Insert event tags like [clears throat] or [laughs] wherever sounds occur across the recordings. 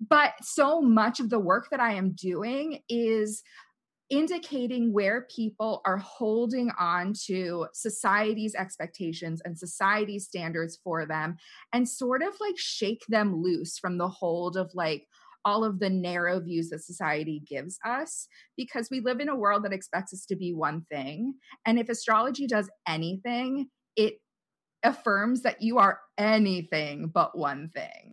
but so much of the work that I am doing is indicating where people are holding on to society's expectations and society's standards for them and sort of like shake them loose from the hold of like all of the narrow views that society gives us because we live in a world that expects us to be one thing. And if astrology does anything, it affirms that you are anything but one thing.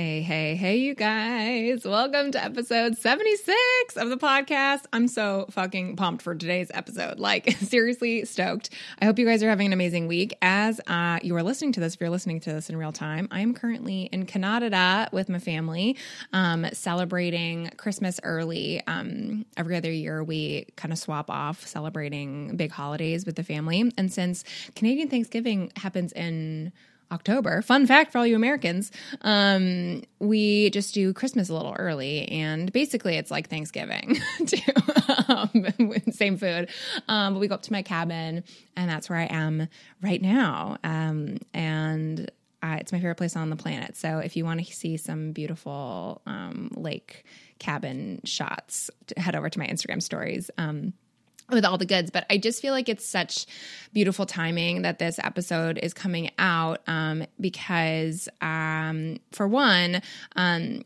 Hey, hey, hey, you guys. Welcome to episode 76 of the podcast. I'm so fucking pumped for today's episode. Like, [laughs] seriously stoked. I hope you guys are having an amazing week. As uh, you are listening to this, if you're listening to this in real time, I am currently in Canada with my family, um, celebrating Christmas early. Um, every other year, we kind of swap off celebrating big holidays with the family. And since Canadian Thanksgiving happens in October. Fun fact for all you Americans, um, we just do Christmas a little early, and basically it's like Thanksgiving [laughs] too. um, same food, um, but we go up to my cabin, and that's where I am right now. Um, and uh, it's my favorite place on the planet. So if you want to see some beautiful um, lake cabin shots, head over to my Instagram stories. With all the goods, but I just feel like it's such beautiful timing that this episode is coming out um, because, um, for one, um,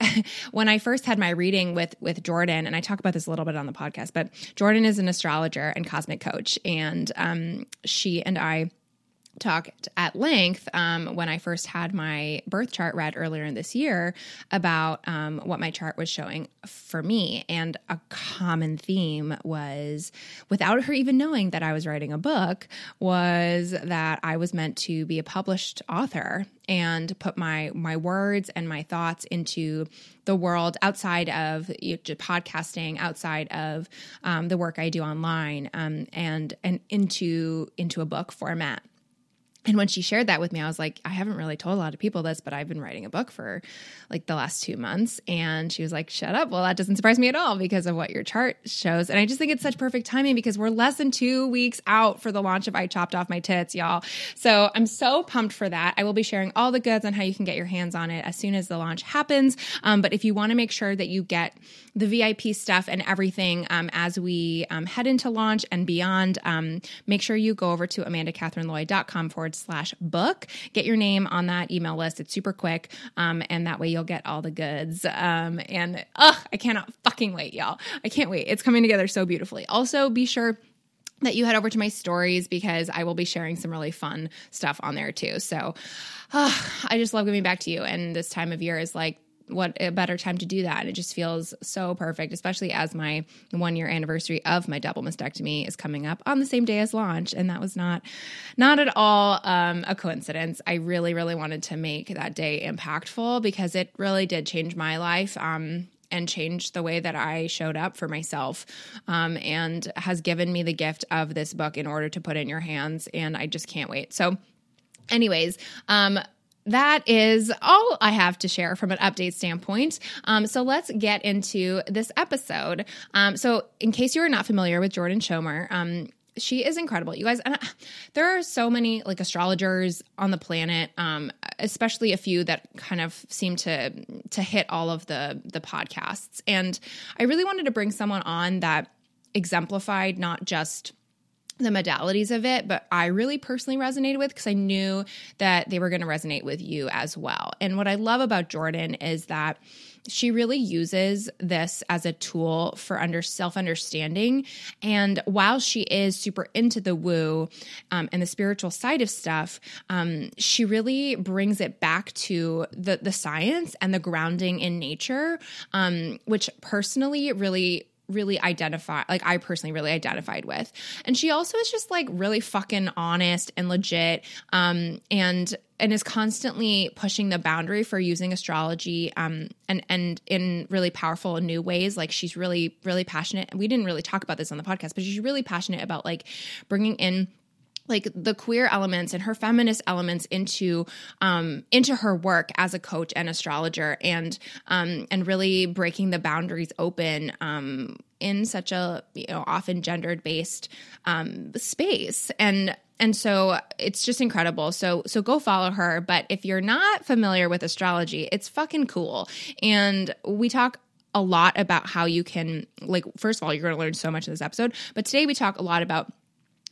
[laughs] when I first had my reading with with Jordan, and I talk about this a little bit on the podcast, but Jordan is an astrologer and cosmic coach, and um, she and I talked at length um, when I first had my birth chart read earlier in this year about um, what my chart was showing for me. And a common theme was, without her even knowing that I was writing a book, was that I was meant to be a published author and put my my words and my thoughts into the world outside of you know, podcasting, outside of um, the work I do online, um, and and into into a book format. And when she shared that with me, I was like, I haven't really told a lot of people this, but I've been writing a book for like the last two months. And she was like, shut up. Well, that doesn't surprise me at all because of what your chart shows. And I just think it's such perfect timing because we're less than two weeks out for the launch of I Chopped Off My Tits, y'all. So I'm so pumped for that. I will be sharing all the goods on how you can get your hands on it as soon as the launch happens. Um, but if you want to make sure that you get the VIP stuff and everything um, as we um, head into launch and beyond, um, make sure you go over to amandacatherineloy.com forward slash book. Get your name on that email list. It's super quick. Um, and that way you'll get all the goods. Um, and ugh, I cannot fucking wait, y'all. I can't wait. It's coming together so beautifully. Also, be sure that you head over to my stories because I will be sharing some really fun stuff on there too. So uh, I just love giving back to you. And this time of year is like what a better time to do that. It just feels so perfect, especially as my one year anniversary of my double mastectomy is coming up on the same day as launch. And that was not, not at all um, a coincidence. I really, really wanted to make that day impactful because it really did change my life. Um, and changed the way that I showed up for myself, um, and has given me the gift of this book in order to put in your hands. And I just can't wait. So, anyways, um, that is all I have to share from an update standpoint. Um, so let's get into this episode. Um, so, in case you are not familiar with Jordan Schomer, um, she is incredible, you guys. And uh, there are so many like astrologers on the planet, um, especially a few that kind of seem to to hit all of the the podcasts. And I really wanted to bring someone on that exemplified not just the modalities of it, but I really personally resonated with because I knew that they were going to resonate with you as well. And what I love about Jordan is that she really uses this as a tool for under self understanding. And while she is super into the woo um, and the spiritual side of stuff, um, she really brings it back to the the science and the grounding in nature, um, which personally really really identify like I personally really identified with. And she also is just like really fucking honest and legit um and and is constantly pushing the boundary for using astrology um and and in really powerful new ways like she's really really passionate we didn't really talk about this on the podcast but she's really passionate about like bringing in like the queer elements and her feminist elements into um, into her work as a coach and astrologer and um, and really breaking the boundaries open um, in such a you know often gendered based um, space. And and so it's just incredible. So so go follow her. But if you're not familiar with astrology it's fucking cool. And we talk a lot about how you can like first of all you're going to learn so much in this episode but today we talk a lot about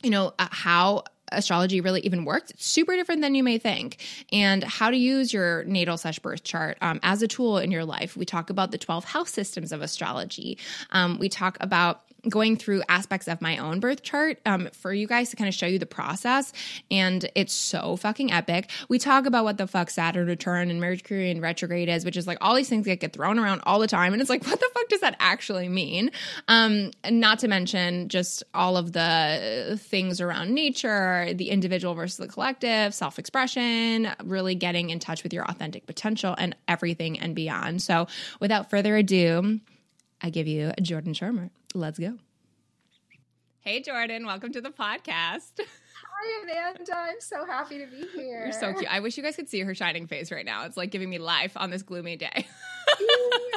you know uh, how astrology really even works. It's super different than you may think, and how to use your natal slash birth chart um, as a tool in your life. We talk about the 12 house systems of astrology. Um, we talk about going through aspects of my own birth chart um, for you guys to kind of show you the process. And it's so fucking epic. We talk about what the fuck Saturn return and Mercury and retrograde is, which is like all these things that get thrown around all the time. And it's like, what the fuck does that actually mean? Um, not to mention just all of the things around nature, the individual versus the collective, self expression, really getting in touch with your authentic potential and everything and beyond. So without further ado, I give you Jordan Sharma. Let's go. Hey, Jordan. Welcome to the podcast. Hi, Amanda. I'm so happy to be here. You're so cute. I wish you guys could see her shining face right now. It's like giving me life on this gloomy day. [laughs]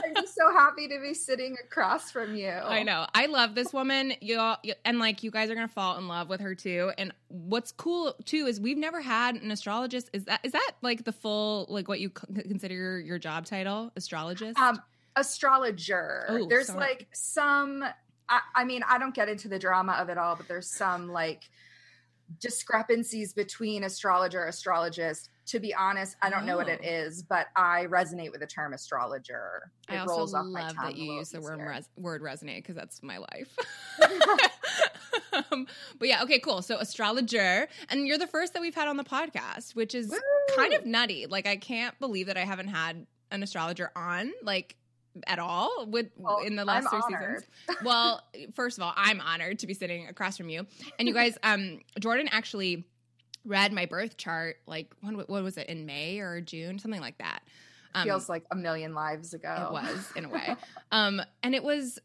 I'm just so happy to be sitting across from you. I know. I love this woman. You all, and like you guys are gonna fall in love with her too. And what's cool too is we've never had an astrologist. Is that is that like the full like what you consider your, your job title, astrologist? Um, astrologer. Oh, There's sorry. like some I, I mean, I don't get into the drama of it all, but there's some like discrepancies between astrologer, astrologist. To be honest, I don't oh. know what it oh. but I resonate with the term astrologer. It I also love that you use the word, res- word resonate because that's my life. [laughs] [laughs] um, but yeah, okay, cool. So astrologer, and you're the first that we've had on the podcast, which is Woo! kind of nutty. Like I can't believe that I haven't had an astrologer on. Like at all with well, in the last I'm three honored. seasons. [laughs] Well, first of all, I'm honored to be sitting across from you. And you guys, [laughs] um, Jordan actually read my birth chart like when what was it in May or June, something like that. Um, Feels like a million lives ago. It was in a way, [laughs] um, and it was,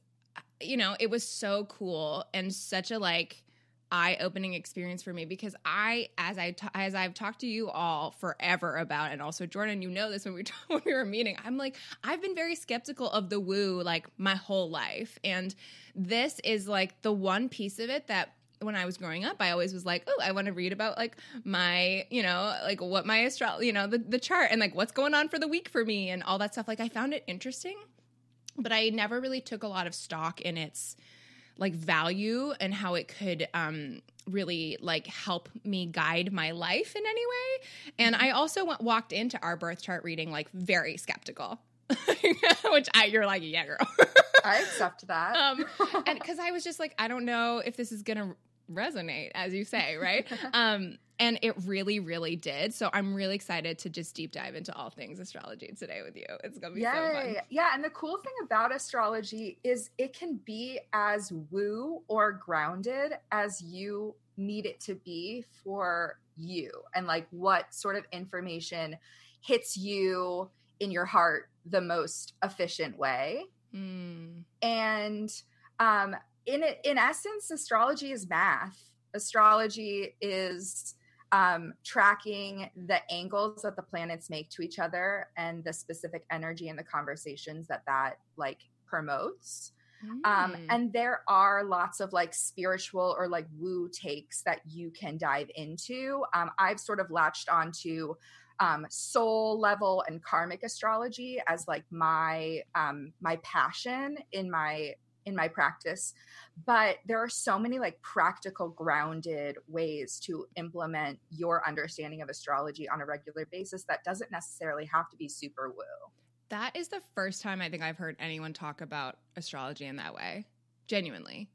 you know, it was so cool and such a like eye-opening experience for me because I, as I t- as I've talked to you all forever about, and also Jordan, you know this when we [laughs] t- when we were meeting, I'm like I've been very skeptical of the woo like my whole life, and this is like the one piece of it that when I was growing up, I always was like, oh, I want to read about like my, you know, like what my astro, you know, the, the chart and like what's going on for the week for me and all that stuff. Like I found it interesting, but I never really took a lot of stock in its like value and how it could um really like help me guide my life in any way. And. I also went, walked into our birth chart reading like very skeptical. [laughs] Which I you're like, yeah, girl. I accept that. [laughs] um and cuz I was just like I don't know if this is going to resonate as you say, right? [laughs] um and it really, really did. So I'm really excited to just deep dive into all things astrology today with you. It's gonna be Yay. so fun. Yeah, and the cool thing about astrology is it can be as woo or grounded as you need it to be for you and like what sort of information hits you in your heart the most efficient way. Mm. And um in it in essence astrology is math. Astrology is um, tracking the angles that the planets make to each other and the specific energy and the conversations that that like promotes. Mm. Um, and there are lots of like spiritual or like woo takes that you can dive into. Um, I've sort of latched onto um, soul level and karmic astrology as like my um, my passion in my in my practice but there are so many like practical grounded ways to implement your understanding of astrology on a regular basis that doesn't necessarily have to be super woo. That is the first time i think i've heard anyone talk about astrology in that way genuinely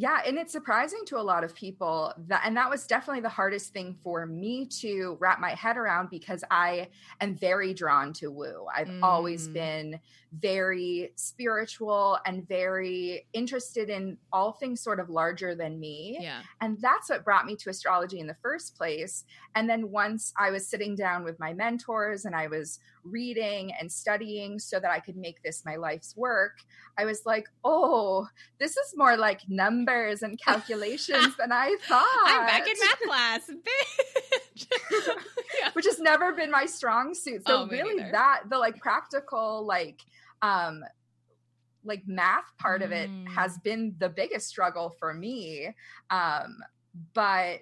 Yeah, and it's surprising to a lot of people that and that was definitely the hardest thing for me to wrap my head around because I am very drawn to woo. I've mm. always been very spiritual and very interested in all things sort of larger than me. Yeah. And that's what brought me to astrology in the first place. And then once I was sitting down with my mentors and I was reading and studying so that I could make this my life's work, I was like, oh, this is more like numbers and calculations than I thought. [laughs] I'm back in math class, [laughs] bitch. [laughs] yeah. Which has never been my strong suit. So oh, really that the like practical like um like math part mm. of it has mm. been the biggest struggle for me. Um but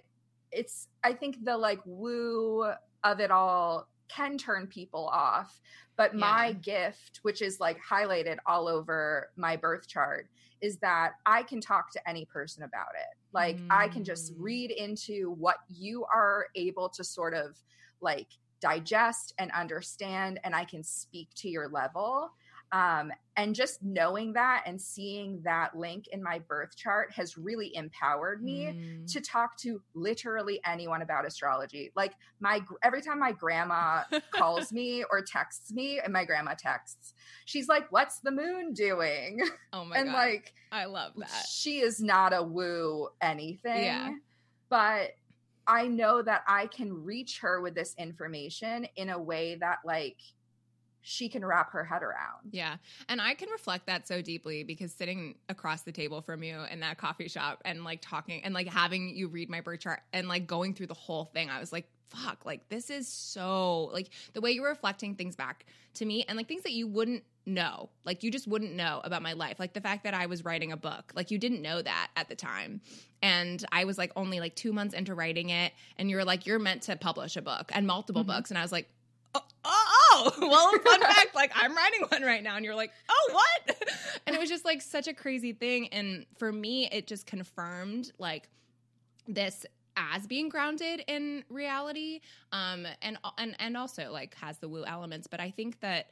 it's I think the like woo of it all can turn people off. But yeah. my gift, which is like highlighted all over my birth chart, is that I can talk to any person about it. Like mm. I can just mm. read into what you are able to sort of like digest and understand, and I can speak to your level. Um, and just knowing that and seeing that link in my birth chart has really empowered me mm. to talk to literally anyone about astrology. Like my every time my grandma [laughs] calls me or texts me, and my grandma texts, she's like, "What's the moon doing?" Oh my god. [laughs] and god! like, I love that. She is not a woo anything. Yeah, but I know that I can reach her with this information in a way that like she can wrap her head around. Yeah. And I can reflect that so deeply because sitting across the table from you in that coffee shop and like talking and like having you read my birth chart and like going through the whole thing, I was like, fuck, like this is so like the way you're reflecting things back to me and like things that you wouldn't know. Like you just wouldn't know about my life. Like the fact that I was writing a book. Like you didn't know that at the time. And I was like only like 2 months into writing it and you were like you're meant to publish a book and multiple mm-hmm. books and I was like oh, oh, oh. [laughs] well, fun fact, like I'm writing one right now. And you're like, oh, what? [laughs] and it was just like such a crazy thing. And for me, it just confirmed like this as being grounded in reality um and and and also like has the woo elements but i think that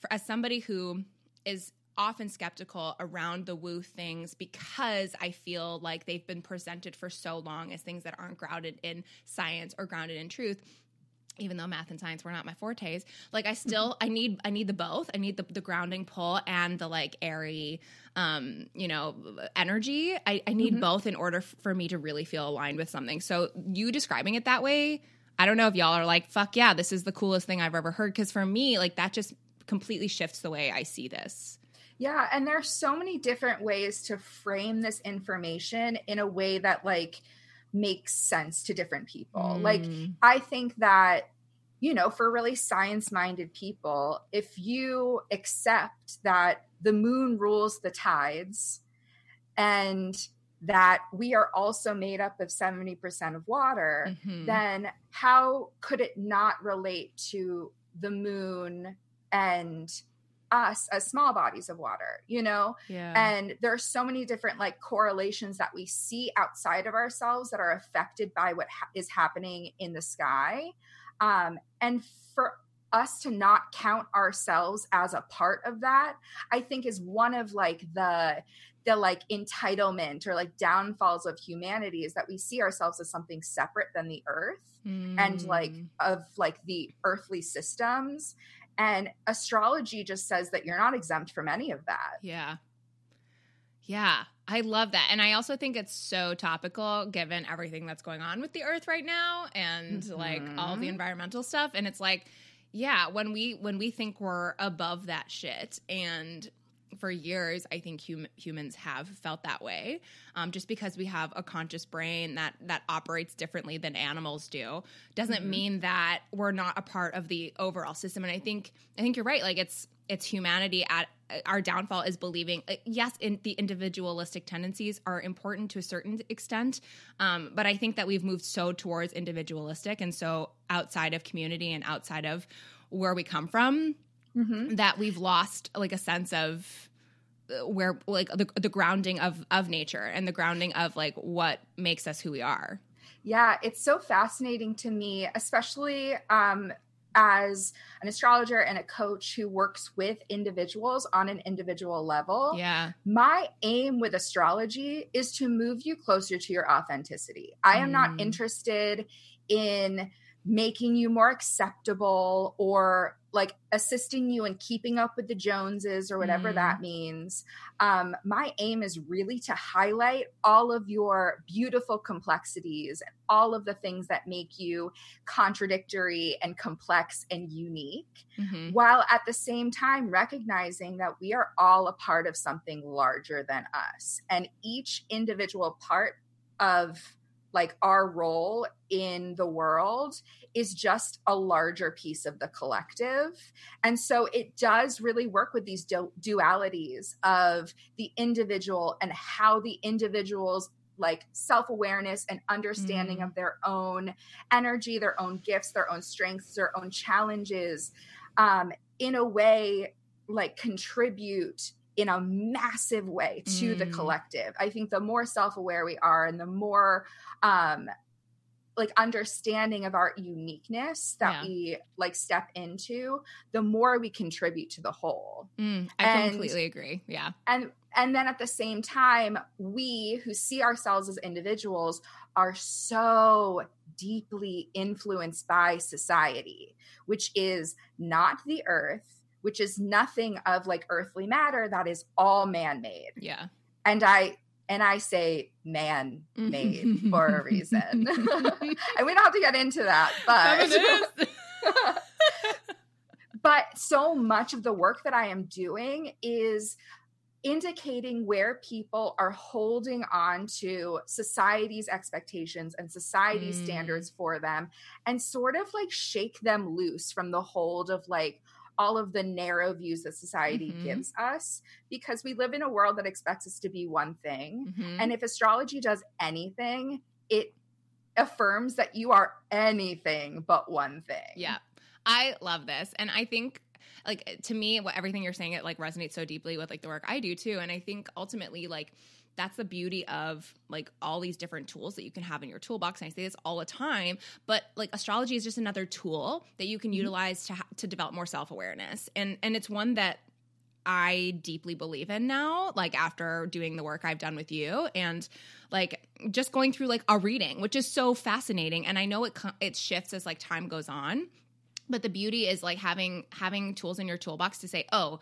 for as somebody who is often skeptical around the woo things because I feel like they've been presented for so long as things that aren't grounded in science or grounded in truth even though math and science were not my fortes like i still mm-hmm. i need i need the both. I need the, the grounding pull and the like airy um you know energy. I, I need mm-hmm. both in order f- for me to really feel aligned with something. So you describing it that way i don't know if y'all are like fuck yeah this is the coolest thing i've ever heard. Because for me like that just completely shifts the way i see this. Yeah and there are so many different ways to frame this information in a way that like makes sense to different people. Mm. Like, I think that, you know, for really science minded people, if you accept that the moon rules the tides and that we are also made up of 70% of water, mm-hmm. then how could it not relate to the moon and us as small bodies of water, you know? Yeah. And there are so many different like correlations that we see outside of ourselves that are affected by what ha- is happening in the sky. Um, and for us to not count ourselves as a part of that, I think is one of like the the like entitlement or like downfalls of humanity is that we see ourselves as something separate than the earth mm. and like mm. of like the earthly systems and astrology just says that you're not exempt from any of that. Yeah. Yeah, I love that. And I also think it's so topical given everything that's going on with the earth right now and mm-hmm. like all the environmental stuff and it's like yeah, when we when we think we're above that shit and for years, I think hum- humans have felt that way, um, just because we have a conscious brain that that operates differently than animals do, doesn't mm-hmm. mean that we're not a part of the overall system. And I think I think you're right. Like it's it's humanity at our downfall is believing uh, yes in the individualistic tendencies are important to a certain extent um, but i think that we've moved so towards individualistic and so outside of community and outside of where we come from mm-hmm. that we've lost like a sense of uh, where like the, the grounding of of nature and the grounding of like what makes us who we are yeah it's so fascinating to me especially um as an astrologer and a coach who works with individuals on an individual level, yeah. my aim with astrology is to move you closer to your authenticity. I am mm. not interested in making you more acceptable or like assisting you in keeping up with the Joneses or whatever mm. that means. Um, my aim is really to highlight all of your beautiful complexities, all of the things that make you contradictory and complex and unique, mm-hmm. while at the same time recognizing that we are all a part of something larger than us. And each individual part of like our role in the world is just a larger piece of the collective. And so it does really work with these du- dualities of the individual and how the individual's like self-awareness and understanding mm. of their own energy, their own gifts, their own strengths, their own challenges um, in a way like contribute in a massive way to mm. the collective. I think the more self-aware we are and the more um like understanding of our uniqueness that yeah. we like step into the more we contribute to the whole mm, i and, completely agree yeah and and then at the same time we who see ourselves as individuals are so deeply influenced by society which is not the earth which is nothing of like earthly matter that is all man-made yeah and i and I say man made [laughs] for a reason. [laughs] and we don't have to get into that, but [laughs] but so much of the work that I am doing is indicating where people are holding on to society's expectations and society's mm. standards for them and sort of like shake them loose from the hold of like all of the narrow views that society mm-hmm. gives us because we live in a world that expects us to be one thing. Mm-hmm. And if astrology does anything, it affirms that you are anything but one thing. Yeah. I love this. And I think like to me what everything you're saying it like resonates so deeply with like the work I do too and I think ultimately like that's the beauty of like all these different tools that you can have in your toolbox. And I say this all the time, but like astrology is just another tool that you can mm-hmm. utilize to ha- to develop more self awareness, and and it's one that I deeply believe in now, like after doing the work I've done with you and like just going through like a reading, which is so fascinating. And I know it it shifts as like time goes on, but the beauty is like having having tools in your toolbox to say, oh,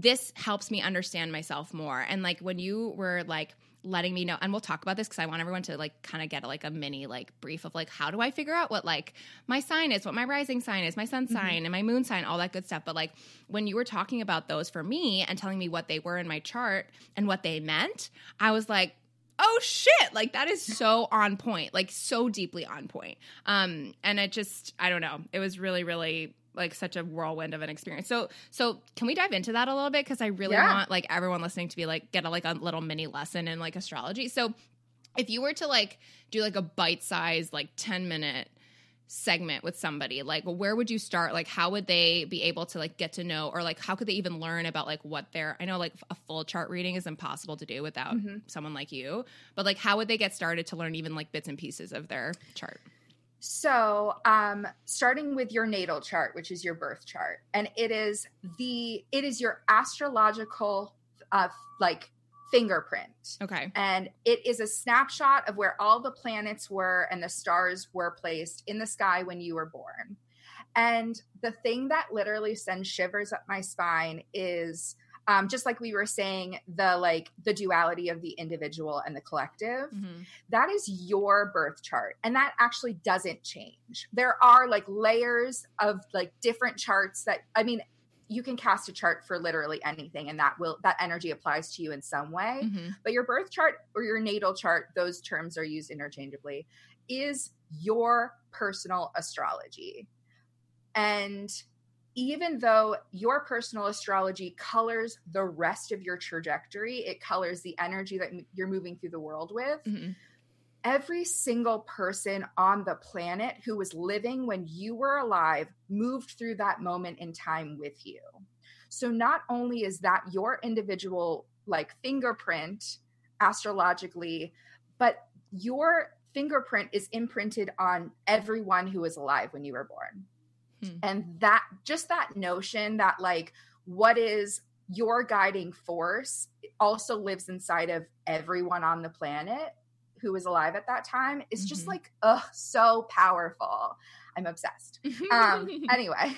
this helps me understand myself more. And like when you were like letting me know, and we'll talk about this because I want everyone to like kind of get like a mini like brief of like how do I figure out what like my sign is, what my rising sign is, my sun mm-hmm. sign, and my moon sign, all that good stuff. But like when you were talking about those for me and telling me what they were in my chart and what they meant, I was like, oh shit like that is so on point like so deeply on point um and it just i don't know it was really really like such a whirlwind of an experience. So so can we dive into that a little bit because I really yeah. want like everyone listening to be like get a like a little mini lesson in like astrology. So if you were to like do like a bite size like 10 minute segment with somebody like where would you start like how would they be able to like get to know or like how could they even learn about like what they're i know like a full chart reading is impossible to do without mm-hmm. someone like you but like how would they get started to learn even like bits and pieces of their chart so, um, starting with your natal chart, which is your birth chart, and it is the it is your astrological uh, like fingerprint. Okay. And it is a snapshot of where all the planets were and the stars were placed in the sky when you were born. And the thing that literally sends shivers up my spine is um, just like we were saying the like the duality of the individual and the collective mm-hmm. that is your birth chart and that actually doesn't change there are like layers of like different charts that i mean you can cast a chart for literally anything and that will that energy applies to you in some way mm-hmm. but your birth chart or your natal chart those terms are used interchangeably is your personal astrology and even though your personal astrology colors the rest of your trajectory, it colors the energy that you're moving through the world with. Mm-hmm. Every single person on the planet who was living when you were alive moved through that moment in time with you. So not only is that your individual like fingerprint astrologically, but your fingerprint is imprinted on everyone who was alive when you were born. Hmm. And that just that notion that like what is your guiding force also lives inside of everyone on the planet who was alive at that time is mm-hmm. just like oh so powerful i'm obsessed um [laughs] anyway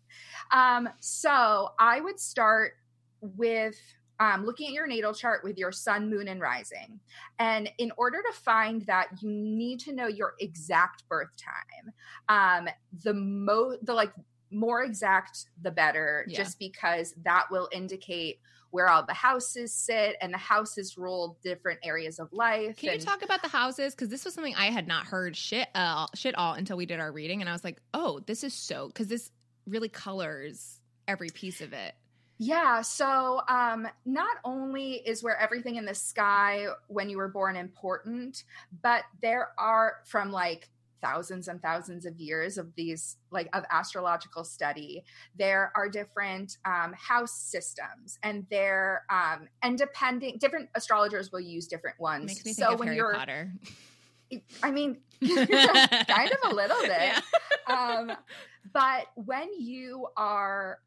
[laughs] um so i would start with um, looking at your natal chart with your sun, moon, and rising. And in order to find that, you need to know your exact birth time. Um, the mo the like more exact, the better, yeah. just because that will indicate where all the houses sit and the houses rule different areas of life. Can and- you talk about the houses? Because this was something I had not heard shit uh, shit all until we did our reading, and I was like, oh, this is so because this really colors every piece of it. Yeah. So, um, not only is where everything in the sky when you were born important, but there are from like thousands and thousands of years of these like of astrological study there are different um, house systems and there um and depending different astrologers will use different ones Makes me so when Harry you're Potter. I mean, [laughs] [laughs] kind of a little bit. Yeah. um, but when you are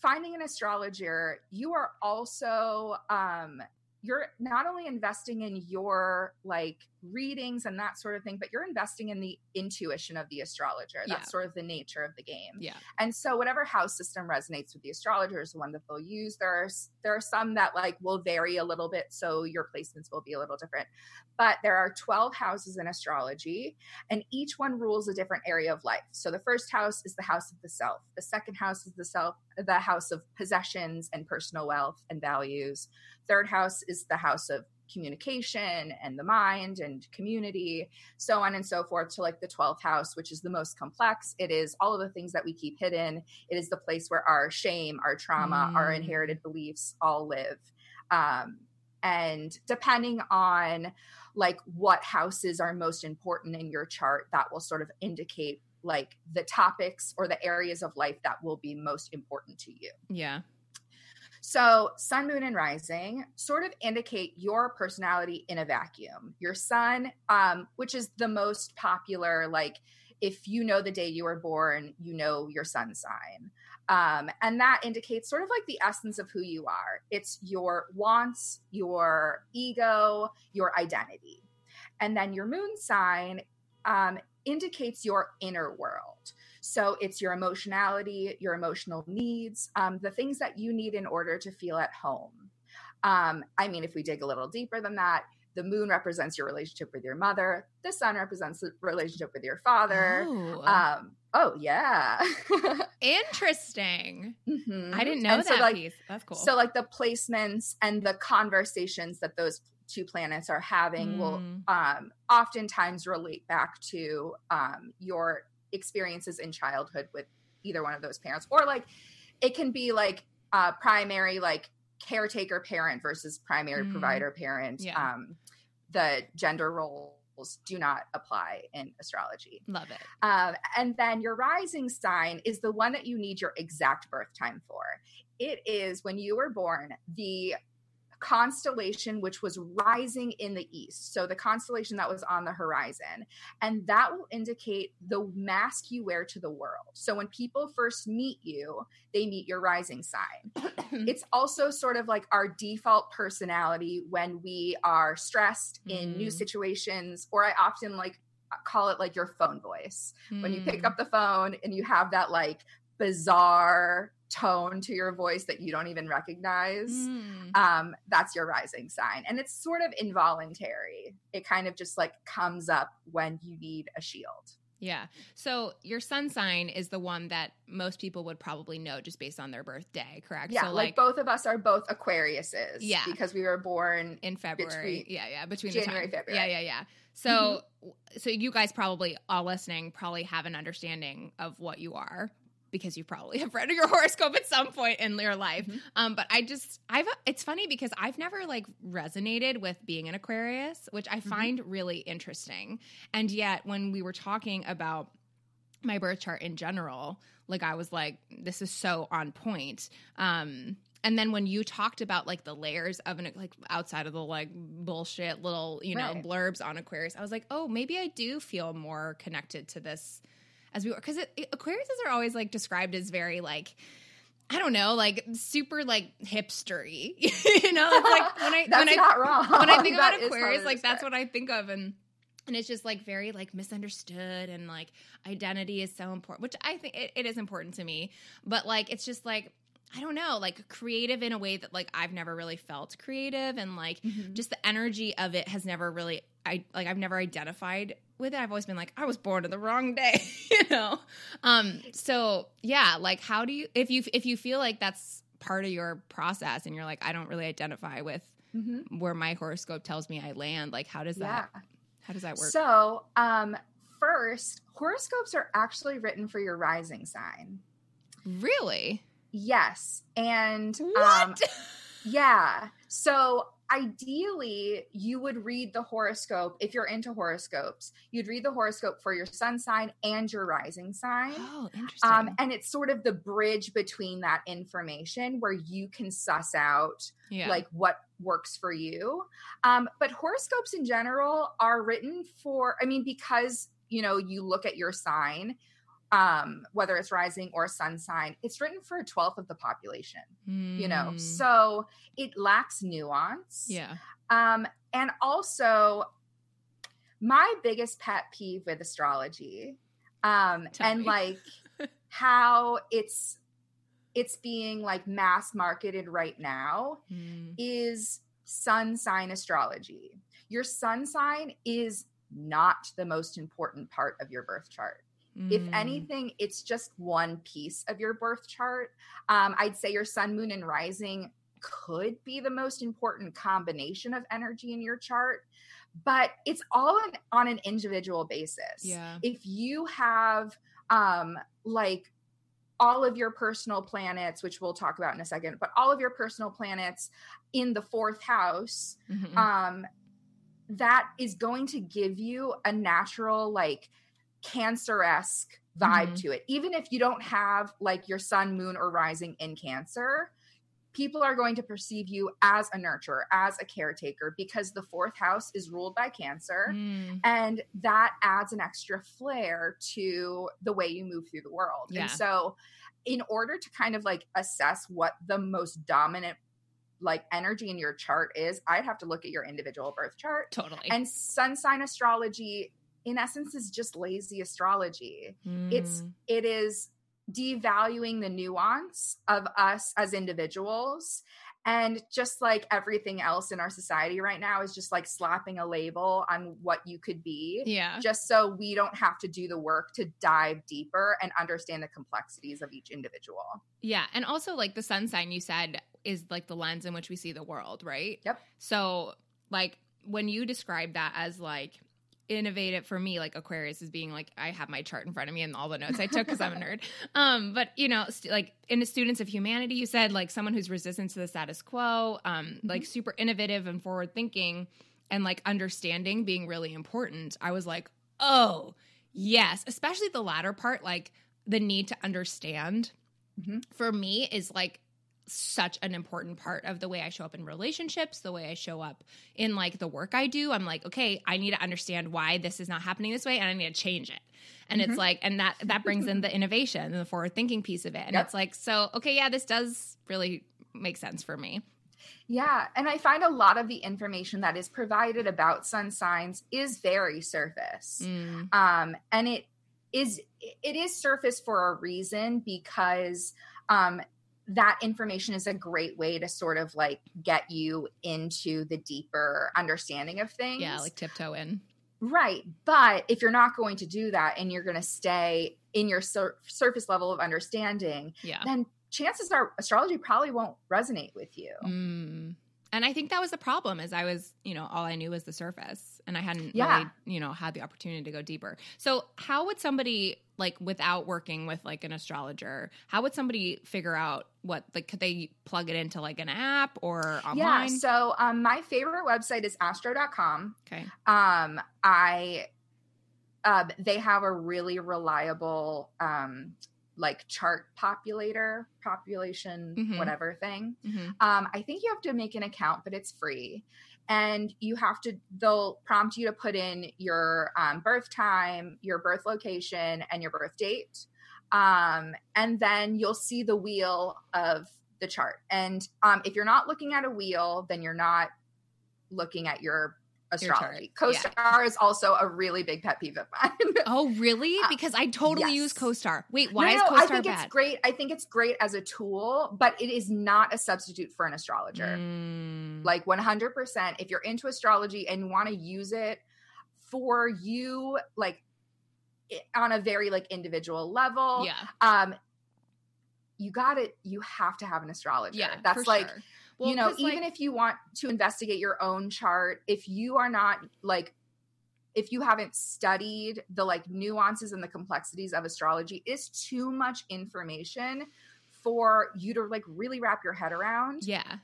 finding an astrologer, you are also um, you're not only investing in your like readings and that sort of thing, but you're investing in the intuition of the astrologer. That's yeah. sort of the nature of the game. Yeah. And so whatever house system resonates with the astrologer is the one that they'll use. There are there are some that like will vary a little bit, so your placements will be a little different. But there are 12 houses in astrology, and each one rules a different area of life. So the first house is the house of the self. The second house is the self, the house of possessions and personal wealth and values. Third house is the house of communication and the mind and community, so on and so forth, to like the 12th house, which is the most complex. It is all of the things that we keep hidden. It is the place where our shame, our trauma, mm. our inherited beliefs all live. Um, and depending on like what houses are most important in your chart, that will sort of indicate like the topics or the areas of life that will be most important to you. Yeah. So, sun, moon, and rising sort of indicate your personality in a vacuum. Your sun, um, which is the most popular, like if you know the day you were born, you know your sun sign. Um, and that indicates sort of like the essence of who you are it's your wants, your ego, your identity. And then your moon sign um, indicates your inner world. So it's your emotionality, your emotional needs, um, the things that you need in order to feel at home. Um, I mean, if we dig a little deeper than that, the moon represents your relationship with your mother. The sun represents the relationship with your father. Oh, um, oh yeah. [laughs] Interesting. Mm-hmm. I didn't know and that so, like, piece. That's cool. So, like the placements and the conversations that those two planets are having mm. will um, oftentimes relate back to um, your experiences in childhood with either one of those parents or like it can be like uh primary like caretaker parent versus primary mm. provider parent yeah. um the gender roles do not apply in astrology love it um, and then your rising sign is the one that you need your exact birth time for it is when you were born the constellation which was rising in the east. So the constellation that was on the horizon. And that will indicate the mask you wear to the world. So when people first meet you, they meet your rising sign. [clears throat] it's also sort of like our default personality when we are stressed in mm. new situations, or I often like call it like your phone voice. Mm. When you pick mm. up the phone and you have that like bizarre tone to your voice that you don't even recognize, mm. um, that's your rising sign. And it's sort of involuntary. It kind of just like comes up when you need a shield. Yeah. So your sun sign is the one that most people would probably know just based on their birthday, correct? Yeah. So like, like both of us are both Aquariuses. Yeah. Because we were born in February. Between, yeah. Yeah. Between January, February. Yeah. Yeah. Yeah. So, mm-hmm. so you guys probably all listening probably have an understanding of what you are because you probably have read your [laughs] horoscope at some point in your life. Mm-hmm. Um, but I just, I've, it's funny because I've never like resonated with being an Aquarius, which I mm-hmm. find really interesting. And yet, when we were talking about my birth chart in general, like I was like, this is so on point. Um, and then when you talked about like the layers of an like outside of the like bullshit little you know right. blurbs on Aquarius, I was like, oh, maybe I do feel more connected to this as we were because Aquariuses are always like described as very like I don't know, like super like hipstery. [laughs] you know, it's like when I [laughs] when I when I think about [laughs] Aquarius, like that's what I think of, and and it's just like very like misunderstood, and like identity is so important, which I think it, it is important to me, but like it's just like I don't know, like creative in a way that like I've never really felt creative, and like Mhm. just the energy of it has never really I like I've never identified with it. I've always been like I was born on the wrong day, [laughs] you know. Um so yeah, like how do you if you if you feel like that's part of your process and you're like I don't really identify with Mhm. where my horoscope tells me I land, like how does that Yeah. how does that work? So, um, first, horoscopes are actually written for your rising sign. really? Yes, and um, What? [laughs] yeah. So ideally, you would read the horoscope if you're into horoscopes. You'd read the horoscope for your sun sign and your rising sign. oh, interesting. Um, and it's sort of the bridge between that information where you can suss out yeah. like what works for you. Um, but horoscopes in general are written for, I mean, because you know, you look at your sign, um, whether it's rising or sun sign, it's written for a twelfth of the population, you know. Mm, So it lacks nuance. yeah. Um, and also my biggest pet peeve with astrology, um, Tell and me. like [laughs] how it's it's being like mass marketed right now Mm, is sun sign astrology. Your sun sign is not the most important part of your birth chart. If mm, anything, it's just one piece of your birth chart. Um, I'd say your sun, moon, and rising could be the most important combination of energy in your chart, but it's all on, on an individual basis. Yeah. If you have um, like all of your personal planets, which we'll talk about in a second, but all of your personal planets in the fourth house, mhm. um that is going to give you a natural like cancer-esque vibe Mhm. to it even if you don't have like your sun moon or rising in cancer people are going to perceive you as a nurturer as a caretaker because the fourth house is ruled by cancer Mm, and that adds an extra flair to the way you move through the world Yeah. and so in order to kind of like assess what the most dominant like energy in your chart is i'd have to look at your individual birth chart totally. and sun sign astrology in essence is just lazy astrology it's Mm, it is devaluing the nuance of us as individuals and just like everything else in our society right now is just like slapping a label on what you could be yeah. just so we don't have to do the work to dive deeper and understand the complexities of each individual Yeah, and also like the sun sign you said is like the lens in which we see the world, right? Yep. So like when you describe that as like innovative for me like aquarius is being like i have my chart in front of me and all the notes i took because i'm a nerd. [laughs] Um but you know st- like in the students of humanity you said like someone who's resistant to the status quo um like super innovative and forward thinking and like understanding being really important i was like oh yes. Especially the latter part like the need to understand Mhm. for me is like such an important part of the way I show up in relationships, the way I show up in like the work I do. I'm like, okay, I need to understand why this is not happening this way and I need to change it. And Mhm. it's like, and that that brings in the innovation and the forward thinking piece of it. And Yep. it's like, so okay, yeah, this does really make sense for me. Yeah, and I find a lot of the information that is provided about sun signs is very surface. Mm, Um and it is it is surface for a reason because um that information is a great way to sort of like get you into the deeper understanding of things. yeah, like tiptoe in. Right. But if you're not going to do that and you're going to stay in your sur- surface level of understanding, Yeah. then chances are astrology probably won't resonate with you. Mm. And I think that was the problem is I was, you know, all I knew was the surface and I hadn't Yeah. really, you know, had the opportunity to go deeper. So how would somebody like without working with like an astrologer, how would somebody figure out what like could they plug it into like an app or online? Yeah. So um, my favorite website is astro.com. okay. Um, I, uh, they have a really reliable, um, like chart populator population Mhm. whatever thing Mhm. um, I think you have to make an account, but it's free. And you have to, they'll prompt you to put in your um, birth time, your birth location, and your birth date. Um, and then you'll see the wheel of the chart. And um, if you're not looking at a wheel, then you're not looking at your astrology. chart, yeah. CoStar is also a really big pet peeve of mine. [laughs] Oh, really? Uh, Because I totally use yes. CoStar. Wait, why no, is CoStar I think bad? it's great. I think it's great as a tool, but it is not a substitute for an astrologer Mm. like 100% if you're into astrology and want to use it for you like on a very like individual level yeah, um you got it you have to have an astrologer yeah, that's like sure. Well, you know, even like- if you want to investigate your own chart if you are not like if you haven't studied the like nuances and the complexities of astrology it's too much information for you to like really wrap your head around. Yeah,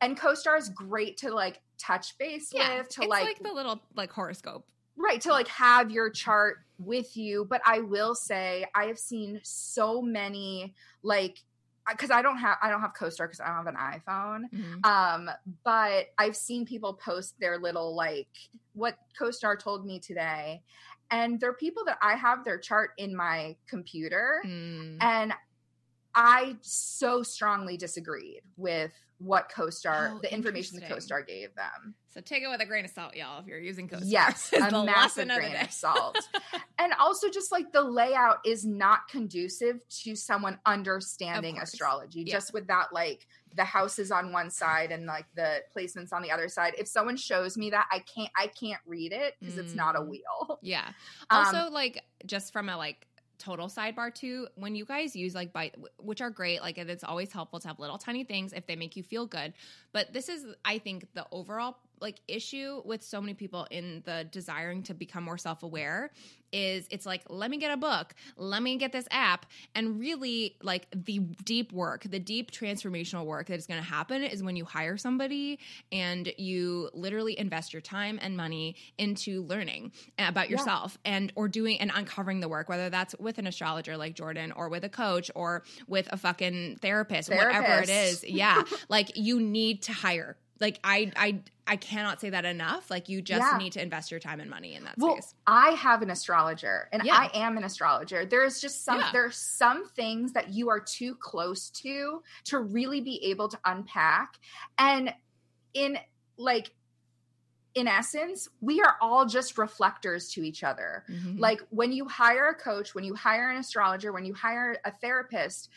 and co-star is great to like touch base yeah, with to it's like, like, the little like horoscope. right to like have your chart with you. But i will say i have seen so many like because i don't have i don't have co-star because i don't have an iphone Mhm. um but i've seen people post their little like what co-star told me today and there are people that i have their chart in my computer Mm. and I so strongly disagreed with what CoStar, Oh, the information the. CoStar gave them. So take it with a grain of salt, y'all, if you're using CoStar. Yes, [laughs] a massive lesson of grain [laughs] of salt. and also, just like the layout is not conducive to someone understanding astrology. Yeah. Just with that, like the houses on one side and like the placements on the other side. If someone shows me that, I can't, I can't read it because it's not a Mm. wheel. Yeah. Um, Also, like just from a like total sidebar too, when you guys use like bite, which are great, like it's always helpful to have little tiny things if they make you feel good. But this is, I think, the overall like issue with so many people in the desiring to become more self aware is it's like let me get a book let me get this app and really like the deep work the deep transformational work that is going to happen is when you hire somebody and you literally invest your time and money into learning about Yeah. yourself and or doing and uncovering the work whether that's with an astrologer like jordan or with a coach or with a fucking therapist, whatever it is. Yeah [laughs] like you need to hire like i i i cannot say that enough like you just Yeah. need to invest your time and money in that Well, space I have an astrologer and Yeah. I am an astrologer. There's just some Yeah. there's some things that you are too close to to really be able to unpack. And in like in essence, we are all just reflectors to each other. Mhm. Like when you hire a coach, when you hire an astrologer, when you hire a therapist,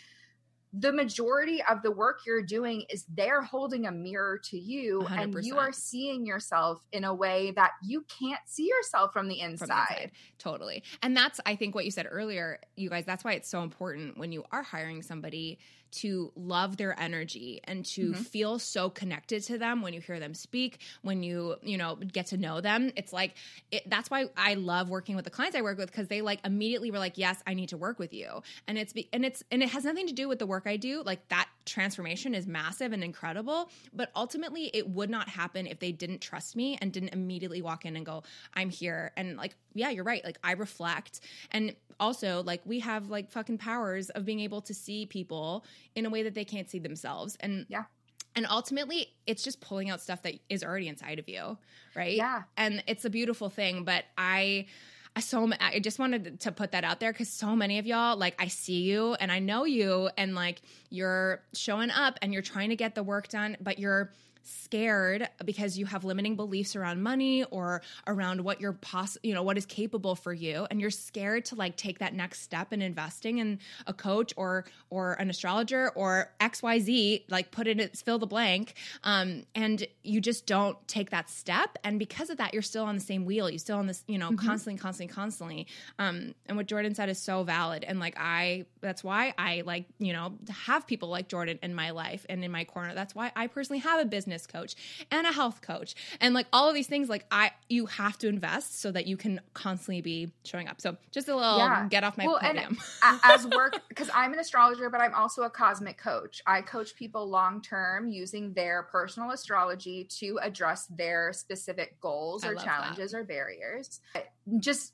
the majority of the work you're doing is they're holding a mirror to you and you are seeing yourself in a way that you can't see yourself from the inside. from inside. Totally. And that's, I think, what you said earlier, you guys, that's why it's so important when you are hiring somebody to love their energy and to Mhm. feel so connected to them when you hear them speak, when you, you know, get to know them. It's like, it, that's why I love working with the clients I work with because they like immediately were like, yes, I need to work with you. And it's, be, and it's, and it has nothing to do with the work I do. Like that transformation is massive and incredible. But ultimately, it would not happen if they didn't trust me and didn't immediately walk in and go, I'm here. And like, yeah, you're right. Like, I reflect. And also, like, we have like fucking powers of being able to see people in a way that they can't see themselves. And Yeah. And ultimately, it's just pulling out stuff that is already inside of you, right? Yeah. And it's a beautiful thing. But I, so I just wanted to put that out there because so many of y'all, like, I see you and I know you, and like, you're showing up and you're trying to get the work done, but you're scared because you have limiting beliefs around money or around what you're poss- you know what is capable for you and you're scared to like take that next step in investing in a coach or or an astrologer or xyz like put it fill the blank um and you just don't take that step and because of that you're still on the same wheel. You're still on this you know Mhm. constantly constantly constantly. Um and what jordan said is so valid and like i that's why i like you know have people like jordan in my life and in my corner. That's why i personally have a business coach and a health coach. And like all of these things like i you have to invest so that you can constantly be showing up. So just a little Yeah. get off my Well, and podium. as [laughs] work because i'm an astrologer but i'm also a cosmic coach. I coach people long term using their personal astrology to address their specific goals or challenges or barriers. Just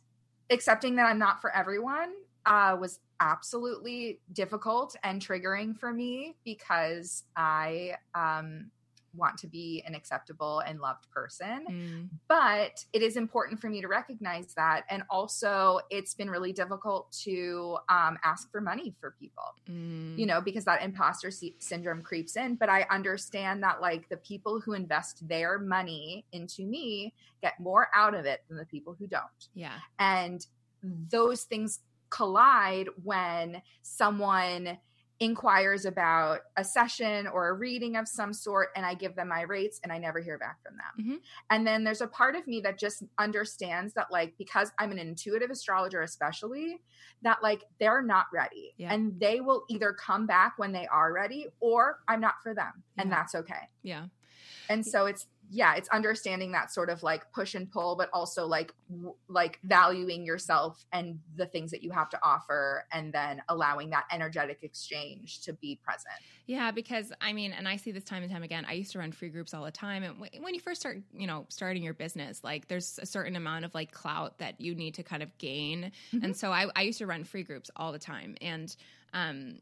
accepting that i'm not for everyone uh, was absolutely difficult and triggering for me because I um, want to be an acceptable and loved person. Mm. But it is important for me to recognize that. And also, it's been really difficult to um, ask for money for people, mm. you know, because that imposter c- syndrome creeps in. But I understand that, like, the people who invest their money into me get more out of it than the people who don't. Yeah. And those things collide when someone inquires about a session or a reading of some sort and I give them my rates and I never hear back from them. Mm-hmm. And then there's a part of me that just understands that like because I'm an intuitive astrologer especially that like they're not ready yeah. and they will either come back when they are ready or I'm not for them yeah. and that's okay. Yeah. And so it's yeah it's understanding that sort of like push and pull but also like w- like valuing yourself and the things that you have to offer and then allowing that energetic exchange to be present yeah because i mean and i see this time and time again i used to run free groups all the time and w- when you first start you know starting your business like there's a certain amount of like clout that you need to kind of gain mm-hmm. and so I, I used to run free groups all the time and um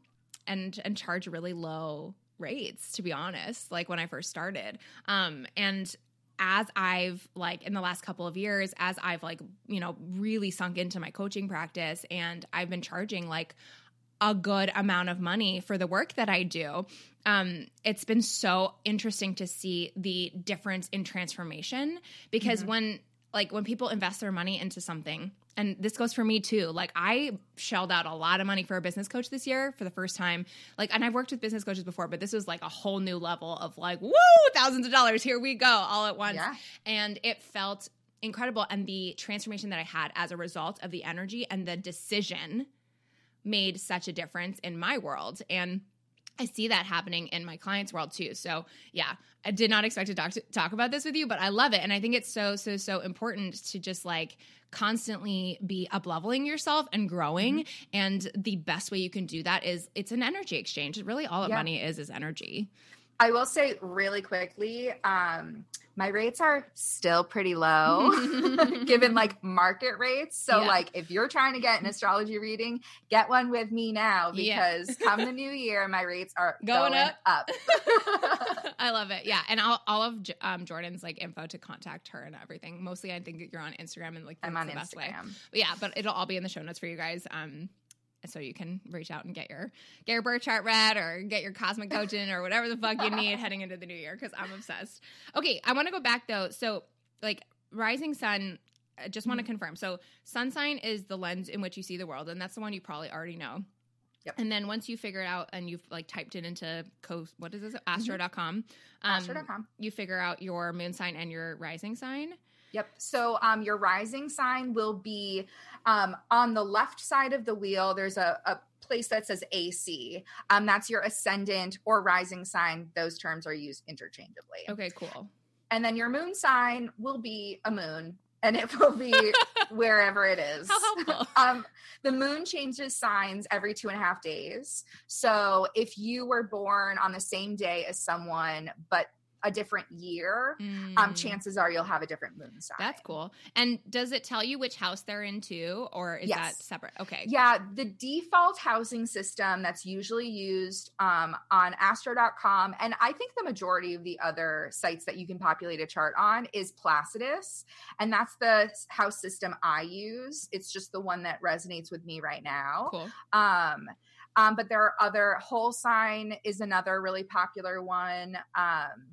and and charge really low rates to be honest like when i first started um and as I've like in the last couple of years, as I've like, you know, really sunk into my coaching practice and I've been charging like a good amount of money for the work that I do, um, it's been so interesting to see the difference in transformation because mm-hmm. when like when people invest their money into something, and this goes for me too. Like I shelled out a lot of money for a business coach this year for the first time. Like, and I've worked with business coaches before, but this was like a whole new level of like, woo, thousands of dollars. Here we go, all at once. Yeah. And it felt incredible. And the transformation that I had as a result of the energy and the decision made such a difference in my world. And I see that happening in my clients' world too. So, yeah, I did not expect to talk, to talk about this with you, but I love it. And I think it's so, so, so important to just like constantly be up leveling yourself and growing. Mm-hmm. And the best way you can do that is it's an energy exchange. Really, all yeah. money is is energy. I will say really quickly, um, my rates are still pretty low [laughs] given like market rates. So yeah. like if you're trying to get an astrology reading, get one with me now because yeah. come the new year, my rates are [laughs] going, going up. up. [laughs] I love it. Yeah, and all, all of um, Jordan's like info to contact her and everything. Mostly, I think you're on Instagram and like I'm on the Instagram. best way. But yeah, but it'll all be in the show notes for you guys. Um, so you can reach out and get your get your birth chart read or get your cosmic coaching or whatever the fuck you need heading into the new year because I'm obsessed. Okay, I want to go back though. So like rising sun, I just want to mm-hmm. confirm. So sun sign is the lens in which you see the world, and that's the one you probably already know. Yep. And then once you figure it out and you've like typed it into co what is this astro.com, um, astro.com, you figure out your moon sign and your rising sign. Yep. So um, your rising sign will be um, on the left side of the wheel. There's a, a place that says AC. Um, that's your ascendant or rising sign. Those terms are used interchangeably. Okay, cool. And then your moon sign will be a moon, and it will be [laughs] wherever it is. How helpful. um, the moon changes signs every two and a half days. So if you were born on the same day as someone, but a different year, um, mm. um, chances are you'll have a different moon sign. That's cool. And does it tell you which house they're in too, or is yes. that separate? Okay. Yeah, the default housing system that's usually used um, on astro.com, and I think the majority of the other sites that you can populate a chart on is Placidus. And that's the house system I use. It's just the one that resonates with me right now. Cool. Um, um, but there are other whole sign is another really popular one. Um,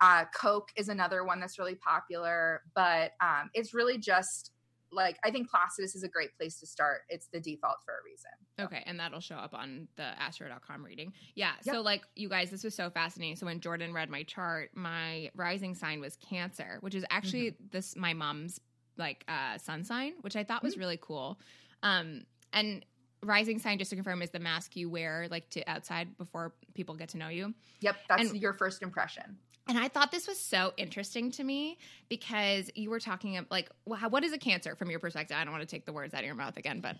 uh, Koch is another one that's really popular, but um, it's really just like I think Placidus is a great place to start. It's the default for a reason. Okay, and that'll show up on the astro.com reading. Yeah, yep. so like you guys, this was so fascinating. So when Jordan read my chart, my rising sign was Cancer, which is actually mm-hmm. this my mom's like uh sun sign, which I thought was mm-hmm. really cool. Um and rising sign just to confirm is the mask you wear like to outside before people get to know you. Yep, that's and, your first impression. And I thought this was so interesting to me because you were talking of like, well, what is a cancer from your perspective? I don't want to take the words out of your mouth again, but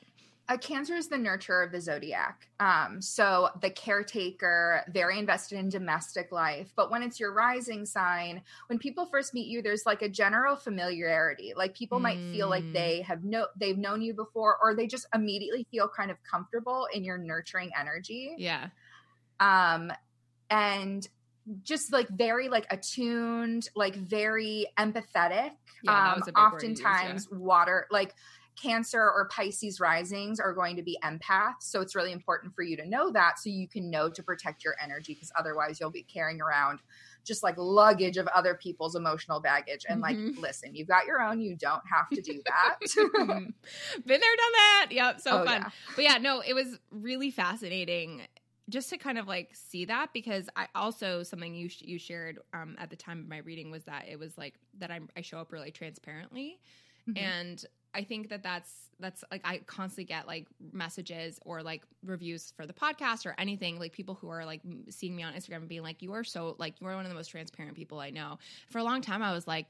a cancer is the nurturer of the zodiac um, so the caretaker very invested in domestic life but when it's your rising sign when people first meet you there's like a general familiarity like people mm. might feel like mm. they have no they've known you before or they just immediately feel kind of comfortable in your nurturing energy yeah um and just like very like attuned like very empathetic yeah, um oftentimes use, yeah. water like Cancer or Pisces risings are going to be empaths. So it's really important for you to know that so you can know to protect your energy because otherwise you'll be carrying around just like luggage of other people's emotional baggage. And mm-hmm. like, listen, you've got your own. You don't have to do that. [laughs] Been there, done that. Yep. So oh, fun. Yeah. But yeah, no, it was really fascinating just to kind of like see that because I also something you sh- you shared um, at the time of my reading was that it was like that I'm, I show up really transparently, mm-hmm. and I think that that's that's like I constantly get like messages or like reviews for the podcast or anything like people who are like seeing me on Instagram and being like you are so like you are one of the most transparent people I know. For a long time I was like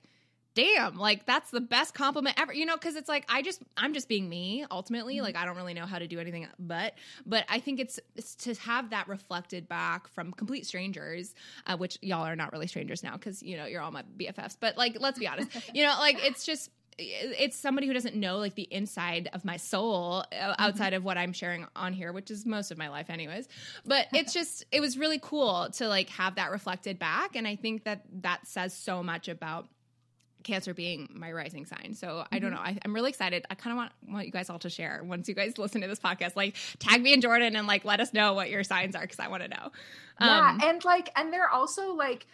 damn like that's the best compliment ever you know because it's like i just i'm just being me ultimately mm-hmm. like i don't really know how to do anything but but i think it's, it's to have that reflected back from complete strangers uh, which y'all are not really strangers now because you know you're all my bffs but like let's be honest [laughs] you know like it's just it's somebody who doesn't know like the inside of my soul uh, mm-hmm. outside of what I'm sharing on here, which is most of my life anyways. But [laughs] it's just it was really cool to like have that reflected back and I think that that says so much about cancer being my rising sign so mm-hmm. i don't mm-hmm. know I, am really excited i kind of want want you guys all to share once you guys [laughs] listen to this podcast like tag me and jordan and like let us know what your signs are because i want to know um, yeah and like and they're also like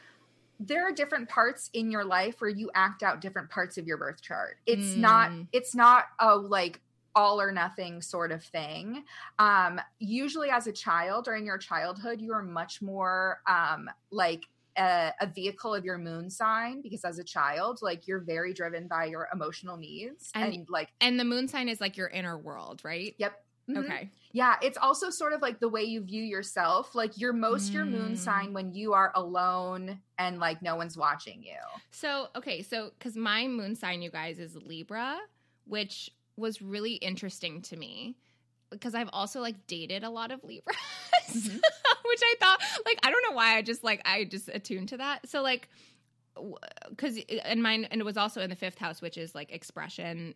there are different parts in your life where you act out different parts of your birth chart. It's mm. not it's not a like all or nothing sort of thing. Um, usually, as a child or in your childhood, you are much more um, like a, a, vehicle of your moon sign because as a child, like you're very driven by your emotional needs and, and like and the moon sign is like your inner world, right? Yep. Mm-hmm. Okay. Yeah, it's also sort of like the way you view yourself. Like you're most mm. your moon mm. sign when you are alone and like no one's watching you. So, okay, so cuz my moon sign you guys is Libra, which was really interesting to me because I've also like dated a lot of Libras, mm-hmm. [laughs] which I thought like I don't know why I just like I just attuned to that. So like because and mine and it was also in the fifth house, which is like expression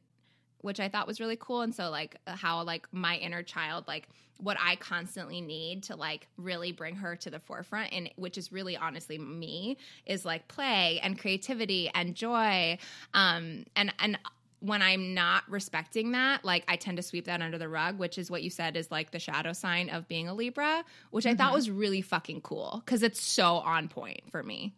which I thought was really cool. And so like how like my inner child, like what I constantly need to like really bring her to the forefront and which is really honestly me is like play and creativity and joy. Um and and when I'm not respecting that, like I tend to sweep that under the rug, which is what you said is like the shadow sign of being a Libra, which mm-hmm. I thought mm-hmm. was really fucking cool because it's so on point for me.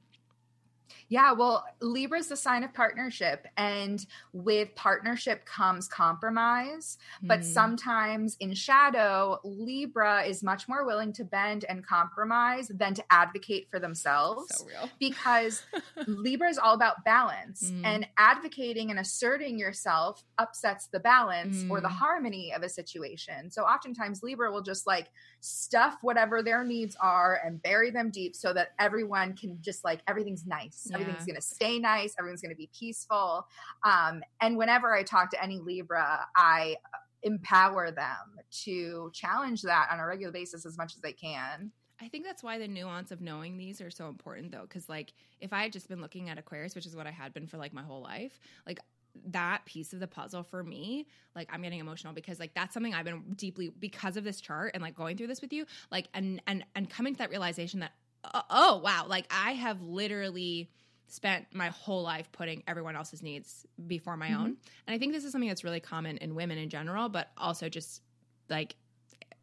Yeah, well, Libra is the sign of partnership, and with partnership comes compromise. Mm. But hmm. sometimes in shadow, Libra is much more willing to bend and compromise than to advocate for themselves. So real. [laughs] Because Libra is all about balance, mm. and advocating and asserting yourself upsets the balance mm. or the hmm. harmony of a situation. So oftentimes, Libra will just like stuff whatever their needs are and bury them deep so that everyone can just like everything's nice. Yeah everything's going to stay nice everyone's going to be peaceful um, and whenever i talk to any libra i empower them to challenge that on a regular basis as much as they can. I think that's why the nuance of knowing these are so important though cuz like if I had just been looking at Aquarius which is what I had been for like my whole life like that piece of the puzzle for me like i'm getting emotional because like that's something i've been deeply because of this chart and like going through this with you like and and and coming to that realization that uh, oh wow like i have literally spent my whole life putting everyone else's needs before my mm-hmm. own. And I think this is something that's really common in women in general, but also just like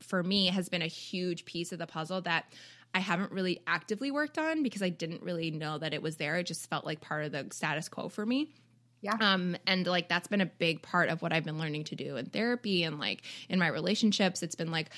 for me has been a huge piece of the puzzle that I haven't really actively worked on because I didn't really know that it was there. It just felt like part of the status quo for me. Yeah. Um, and like that's been a big part of what I've been learning to do in therapy and like in my relationships. It's been like,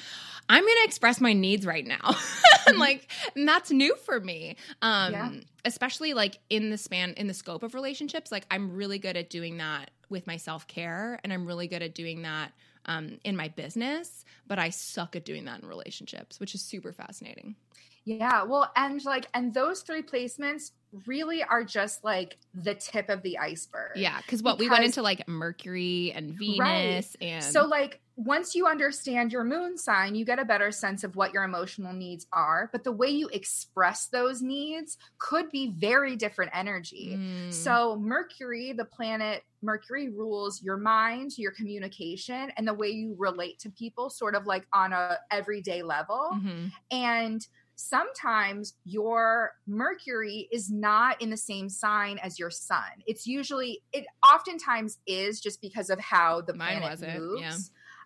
I'm gonna express my needs right now. [laughs] and mm-hmm. like and that's new for me. Um, yeah. especially like in the span in the scope of relationships. Like I'm really good at doing that with my self-care and I'm really good at doing that um, in my business, but I suck at doing that in relationships, which is super fascinating. Yeah, well, and like, and those three placements really are just like the tip of the iceberg. Yeah, because what we went into like Mercury and Venus right. and so like once you understand your moon sign, you get a better sense of what your emotional needs are. But the way you express those needs could be very different energy. Mm. So, Mercury, the planet Mercury, rules your mind, your communication, and the way you relate to people, sort of like on a everyday level. Mm-hmm. And sometimes your Mercury is not in the same sign as your sun. It's usually, it oftentimes is just because of how the Mine planet moves. Yeah.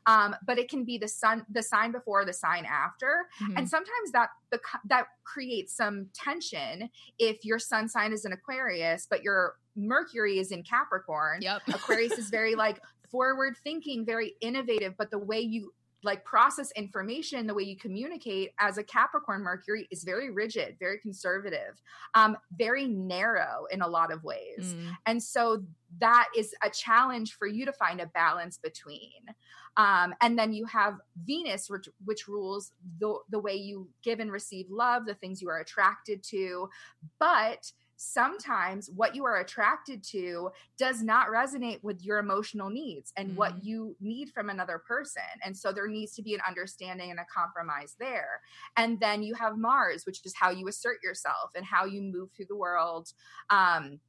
Um, but it can be the sun, the sign before, the sign after, mm-hmm. and sometimes that the, that creates some tension if your sun sign is in Aquarius, but your Mercury is in Capricorn. Yep. [laughs] Aquarius is very like forward thinking, very innovative, but the way you like process information, the way you communicate as a Capricorn Mercury is very rigid, very conservative, um, very narrow in a lot of ways. Mm. And so that is a challenge for you to find a balance between. Um, and then you have Venus, which, which rules the, the way you give and receive love, the things you are attracted to. But sometimes what you are attracted to does not resonate with your emotional needs and mm-hmm. what you need from another person. And so there needs to be an understanding and a compromise there. And then you have Mars, which is how you assert yourself and how you move through the world. Um,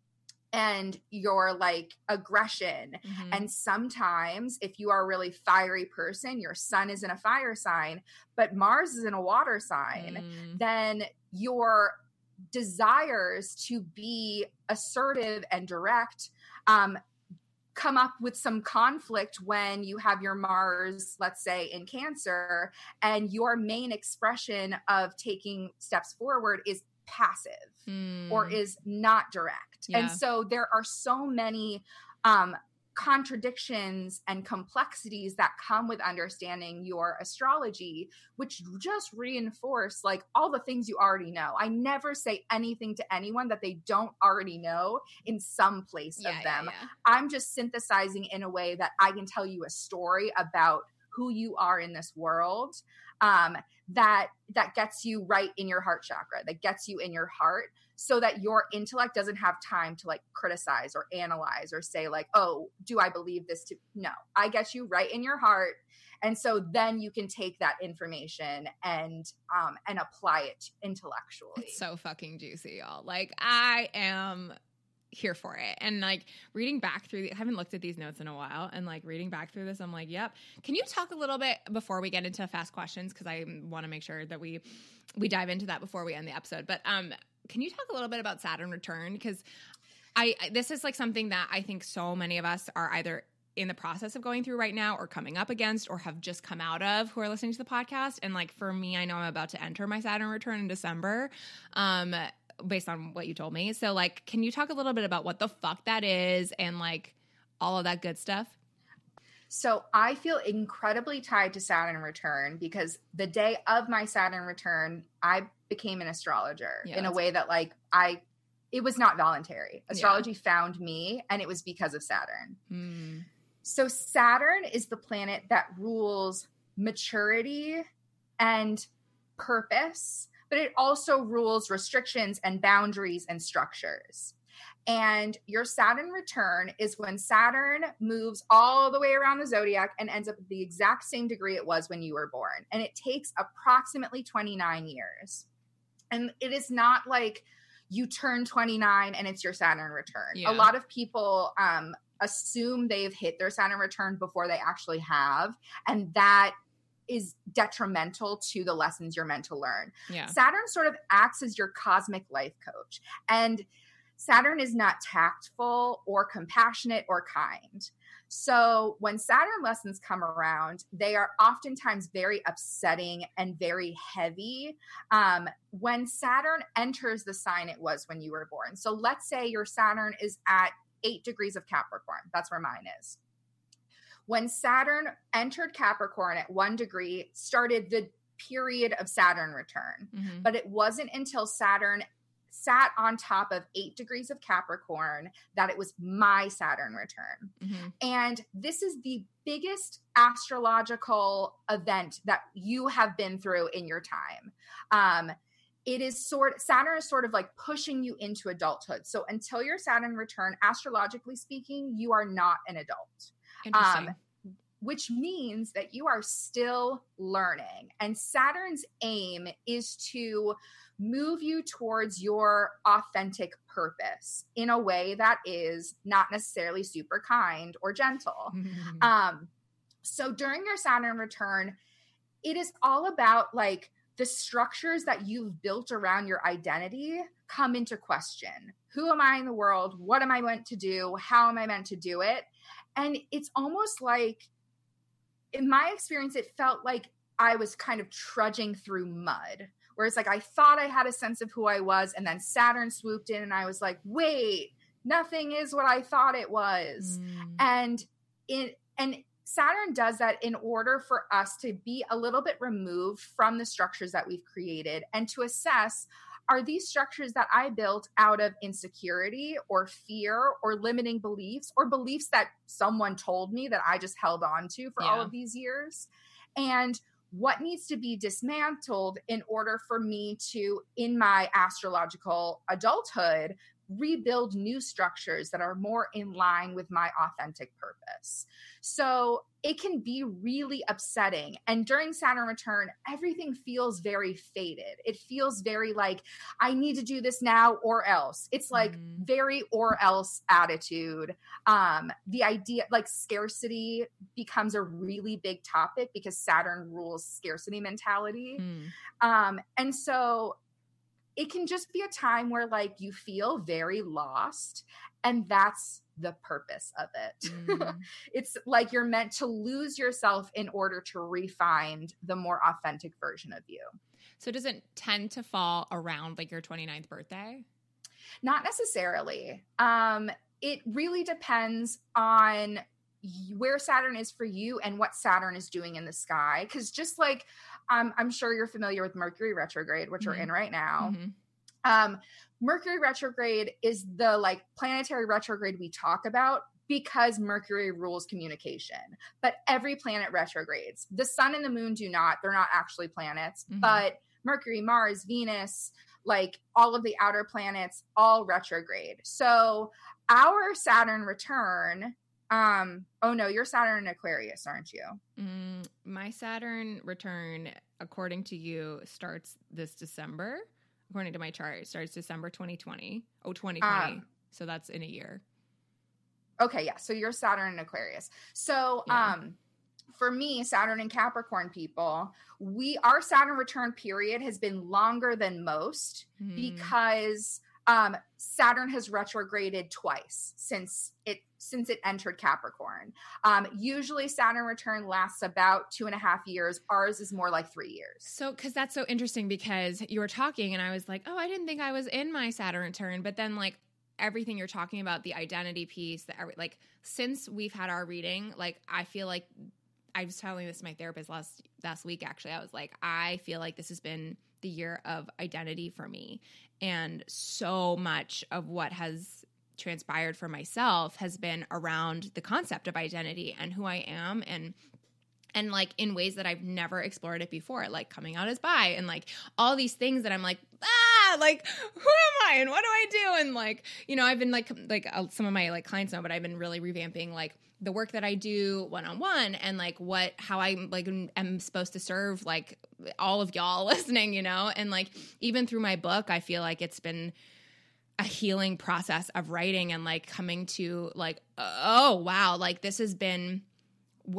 and your like aggression. Mm-hmm. And sometimes, if you are a really fiery person, your sun is in a fire sign, but Mars is in a water sign, mm. then your desires to be assertive and direct um, come up with some conflict when you have your Mars, let's say, in Cancer, and your main expression of taking steps forward is passive mm. or is not direct. Yeah. And so there are so many um, contradictions and complexities that come with understanding your astrology, which just reinforce like all the things you already know. I never say anything to anyone that they don't already know in some place yeah, of them. Yeah, yeah. I'm just synthesizing in a way that I can tell you a story about who you are in this world um, that that gets you right in your heart chakra, that gets you in your heart so that your intellect doesn't have time to like criticize or analyze or say like oh do i believe this to no i get you right in your heart and so then you can take that information and um and apply it intellectually it's so fucking juicy y'all like i am here for it. And like reading back through, the, I haven't looked at these notes in a while, and like reading back through this, I'm like, yep. Can you talk a little bit before we get into fast questions because I want to make sure that we we dive into that before we end the episode. But um, can you talk a little bit about Saturn return? Because I this is like something that I think so many of us are either in the process of going through right now or coming up against or have just come out of who are listening to the podcast. And like for me i know i'm about to enter my saturn return in december um based on what you told me. So like can you talk a little bit about what the fuck that is and like all of that good stuff? So I feel incredibly tied to Saturn return because the day of my Saturn return, I became an astrologer yeah, in a way that like I it was not voluntary. Astrology yeah. found me and it was because of Saturn. Mm. So Saturn is the planet that rules maturity and purpose, but it also rules restrictions and boundaries and structures. And your Saturn return is when Saturn moves all the way around the zodiac and ends up at the exact same degree it was when you were born. And it takes approximately 29 years. And it is not like you turn 29 and it's your Saturn return. Yeah. A lot of people um, assume they've hit their Saturn return before they actually have. And that is detrimental to the lessons you're meant to learn. Yeah. Saturn sort of acts as your cosmic life coach. And Saturn is not tactful or compassionate or kind. So when Saturn lessons come around, they are oftentimes very upsetting and very heavy. Um, when Saturn enters the sign it was when you were born. So let's say your Saturn is at eight degrees of Capricorn. That's where mine is. When Saturn entered Capricorn at one degree, started the period of Saturn return. Mm-hmm. But it wasn't until Saturn sat on top of eight degrees of Capricorn that it was my Saturn return. Mm-hmm. And this is the biggest astrological event that you have been through in your time. Um, it is sort Saturn is sort of like pushing you into adulthood. So until your Saturn return, astrologically speaking, you are not an adult. Interesting. Um, which means that you are still learning. And Saturn's aim is to move you towards your authentic purpose in a way that is not necessarily super kind or gentle. [laughs] um, so during your Saturn return, it is all about like the structures that you've built around your identity come into question. Who am I in the world? What am I meant to do? How am I meant to do it? And it's almost like, in my experience, it felt like I was kind of trudging through mud. Whereas, like, I thought I had a sense of who I was, and then Saturn swooped in, and I was like, wait, nothing is what I thought it was. Mm. And it, and Saturn does that in order for us to be a little bit removed from the structures that we've created and to assess are these structures that I built out of insecurity or fear or limiting beliefs or beliefs that someone told me that I just held on to for yeah. all of these years? And what needs to be dismantled in order for me to, in my astrological adulthood, rebuild new structures that are more in line with my authentic purpose. So it can be really upsetting. And during Saturn return, everything feels very faded. It feels very like, I need to do this now or else. It's like mm. very or else attitude. Um, the idea, like scarcity becomes a really big topic because Saturn rules scarcity mentality. Mm. Um, and so it can just be a time where like you feel very lost and that's the purpose of it mm. [laughs] it's like you're meant to lose yourself in order to refine the more authentic version of you so does it tend to fall around like your 29th birthday not necessarily um it really depends on where Saturn is for you and what Saturn is doing in the sky. Because just like um, I'm sure you're familiar with Mercury retrograde, which mm-hmm. we're in right now. Mm-hmm. Um, Mercury retrograde is the like planetary retrograde we talk about because Mercury rules communication. But every planet retrogrades. The sun and the moon do not. They're not actually planets, mm-hmm. but Mercury, Mars, Venus, like all of the outer planets all retrograde. So our Saturn return um oh no you're saturn in aquarius aren't you? Mm, my saturn return according to you starts this december. According to my chart it starts december 2020 oh 2020 um, so that's in a year. Okay yeah so you're saturn and aquarius. So yeah. um for me saturn and capricorn people we our saturn return period has been longer than most mm. because um, Saturn has retrograded twice since it since it entered Capricorn. Um, usually, Saturn return lasts about two and a half years. Ours is more like three years. So, because that's so interesting, because you were talking, and I was like, oh, I didn't think I was in my Saturn return, but then like everything you're talking about, the identity piece, that like since we've had our reading, like I feel like I was telling this to my therapist last last week. Actually, I was like, I feel like this has been the year of identity for me. And so much of what has transpired for myself has been around the concept of identity and who I am and and like in ways that I've never explored it before, like coming out as bi and like all these things that I'm like, ah, like who am I and what do I do? And like, you know, I've been like, like uh, some of my like clients know, but I've been really revamping like the work that I do one on one and like what, how I like am supposed to serve like all of y'all [laughs] listening, you know, and like even through my book, I feel like it's been a healing process of writing and like coming to like, oh wow, like this has been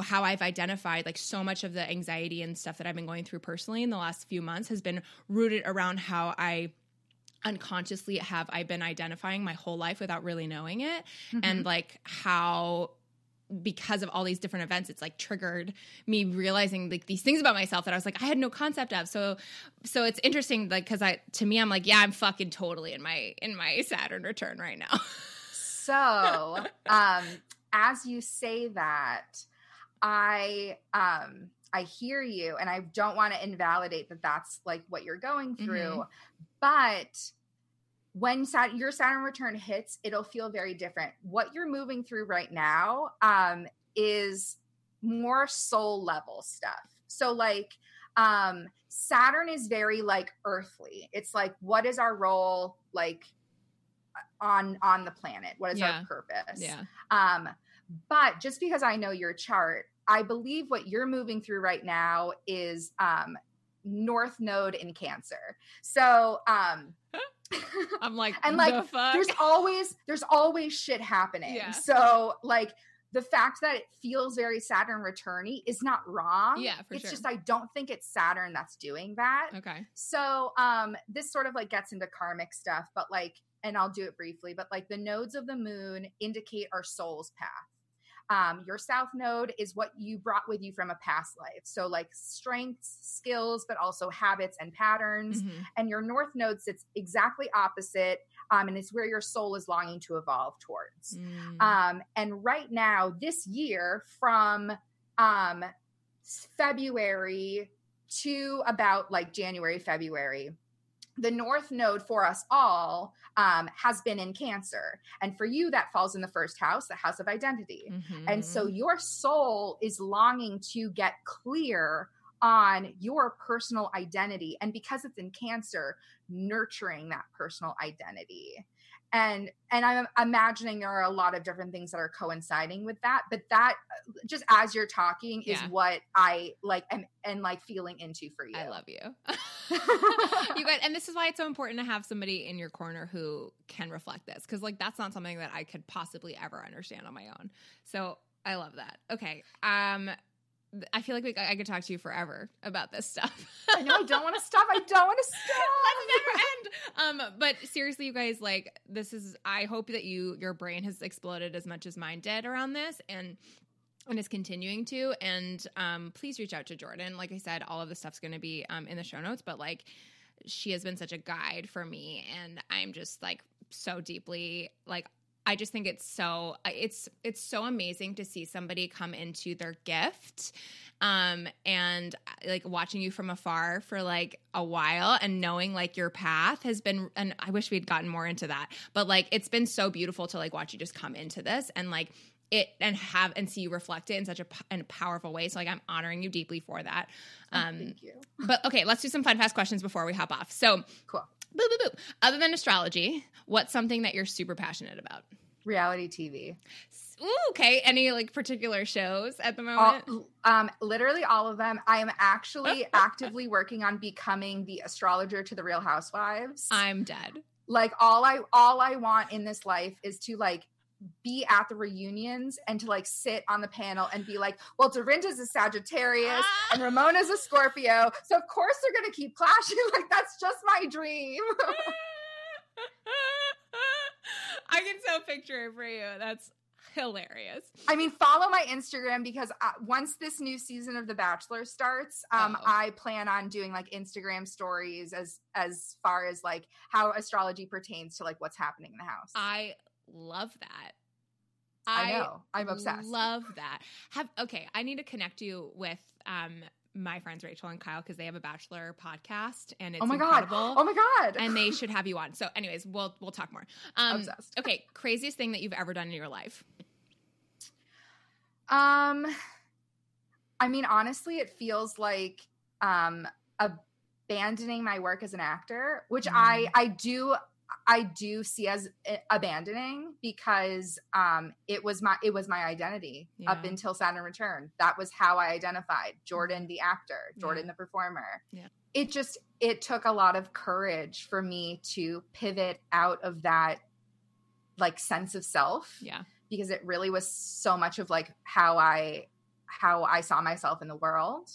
how I've identified like so much of the anxiety and stuff that I've been going through personally in the last few months has been rooted around how I unconsciously have I been identifying my whole life without really knowing it mm-hmm. and like how because of all these different events it's like triggered me realizing like these things about myself that I was like I had no concept of so so it's interesting like cuz I to me I'm like yeah I'm fucking totally in my in my [laughs] Saturn return right now so um as you say that I um I hear you and I don't want to invalidate that that's like what you're going through. Mm-hmm. But when Sat- your Saturn return hits, it'll feel very different. What you're moving through right now um, is more soul level stuff. So, like, Um, Saturn is very like earthly. It's like, what is our role like on on the planet? What is Yeah. our purpose? Yeah. Um, but just because I know your chart, I believe what you're moving through right now is um North Node in Cancer. So um [laughs] I'm like, And, like, the fuck? there's always there's always shit happening. Yeah. So like the fact that it feels very Saturn returny is not wrong. Yeah, for it's sure. just I don't think it's Saturn that's doing that. okay. So um this sort of like gets into karmic stuff, but like and I'll do it briefly, but like the nodes of the moon indicate our soul's path. Um, your south node is what you brought with you from a past life. So like strengths, skills, but also habits and patterns Mhm. and your north node sits exactly opposite um, and it's where your soul is longing to evolve towards Mm. um, and right now this year from um, february to about like january february the north node for us all um, has been in cancer and for you that falls in the first house the house of identity and so Mhm. your soul is longing to get clear on your personal identity. And because it's in cancer, nurturing that personal identity. And and I'm imagining there are a lot of different things that are coinciding with that. But that just as you're talking is Yeah. what I like am and like feeling into for you. I love you. [laughs] you guys, and this is why it's so important to have somebody in your corner who can reflect this because, like, that's not something that I could possibly ever understand on my own. So I love that. Okay, um, I feel like we, I could talk to you forever about this stuff. I know I don't want to stop. I don't want [laughs] to stop. Let's never end. Um, but seriously, you guys, like, this is. I hope that you, your brain has exploded as much as mine did around this, and and is continuing to. And um, please reach out to Jordan. Like I said, all of the stuff's going to be um, in the show notes, but like she has been such a guide for me, and I'm just like so deeply like. I just think it's so it's it's so amazing to see somebody come into their gift um and like watching you from afar for like a while and knowing like your path has been and I wish we'd gotten more into that but like it's been so beautiful to like watch you just come into this and like it and have and see you reflect it in such a, p- in a powerful way so like I'm honoring you deeply for that um Thank you. but okay let's do some fun fast questions before we hop off so Cool. Boo boo boo other than astrology what's something that you're super passionate about? Reality TV. Ooh, okay. Any like particular shows at the all, moment? um literally all of them. I am actually [laughs] actively working on becoming the astrologer to the real housewives. I'm dead. Like all i all i want in this life is to like be at the reunions and to like sit on the panel and be like well dorinda's a sagittarius and ramona's a scorpio so of course they're gonna keep clashing [laughs] like that's just my dream [laughs] I can so picture it for you. That's hilarious. I mean, follow my Instagram because uh, once this new season of The Bachelor starts, um, Oh. I plan on doing like Instagram stories as as far as like how astrology pertains to like what's happening in the house. I love that. I know. I'm obsessed. Love that. Have okay. I need to connect you with um my friends Rachel and Kyle because they have a bachelor podcast and it's oh my incredible. god! Oh my god! and they should have you on. So, anyways, we'll we'll talk more. Um, obsessed. okay, craziest thing that you've ever done in your life. Um, I mean, honestly, it feels like um abandoning my work as an actor, which I Mm. I do I do see as abandoning because um it was my it was my identity up until Saturn Return. That was how I identified Jordan the actor, Jordan the performer. Yeah. It just it took a lot of courage for me to pivot out of that like sense of self Yeah. because it really was so much of like how I how I saw myself in the world.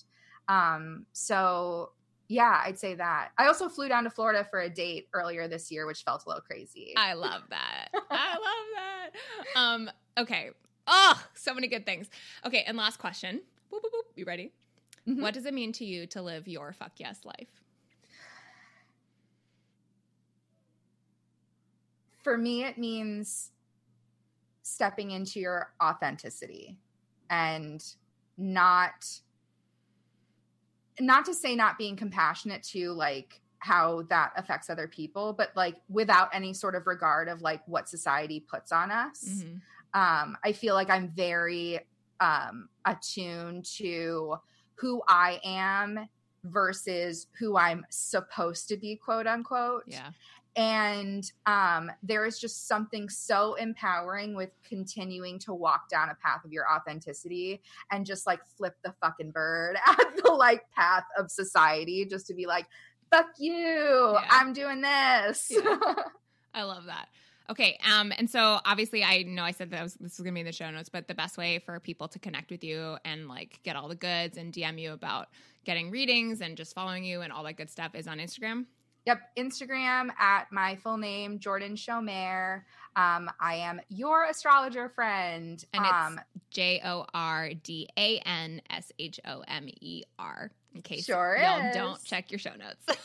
Um so yeah, I'd say that. I also flew down to Florida for a date earlier this year, which felt a little crazy. I love [laughs] that. I love that. Um, okay. Oh, so many good things. Okay, and last question. Boop, boop, boop. You ready? Mhm. What does it mean to you to live your fuck yes life? For me, it means stepping into your authenticity and not not to say not being compassionate to like how that affects other people but like without any sort of regard of like what society puts on us Mhm. um, I feel like I'm very um, attuned to who I am versus who I'm supposed to be, quote unquote. Yeah. And um, there is just something so empowering with continuing to walk down a path of your authenticity and just like flip the fucking bird [laughs] at the like path of society, just to be like, fuck you, yeah. I'm doing this. Yeah. [laughs] I love that. Okay. Um, and so obviously I know I said that was, this was gonna be in the show notes, but the best way for people to connect with you and like get all the goods and DM you about getting readings and just following you and all that good stuff is on Instagram. Yep, Instagram at my full name, Jordan Shomer. Um, I am your astrologer friend. And um, it's J O R D A N S H O M E R in case sure y'all is. don't check your show notes.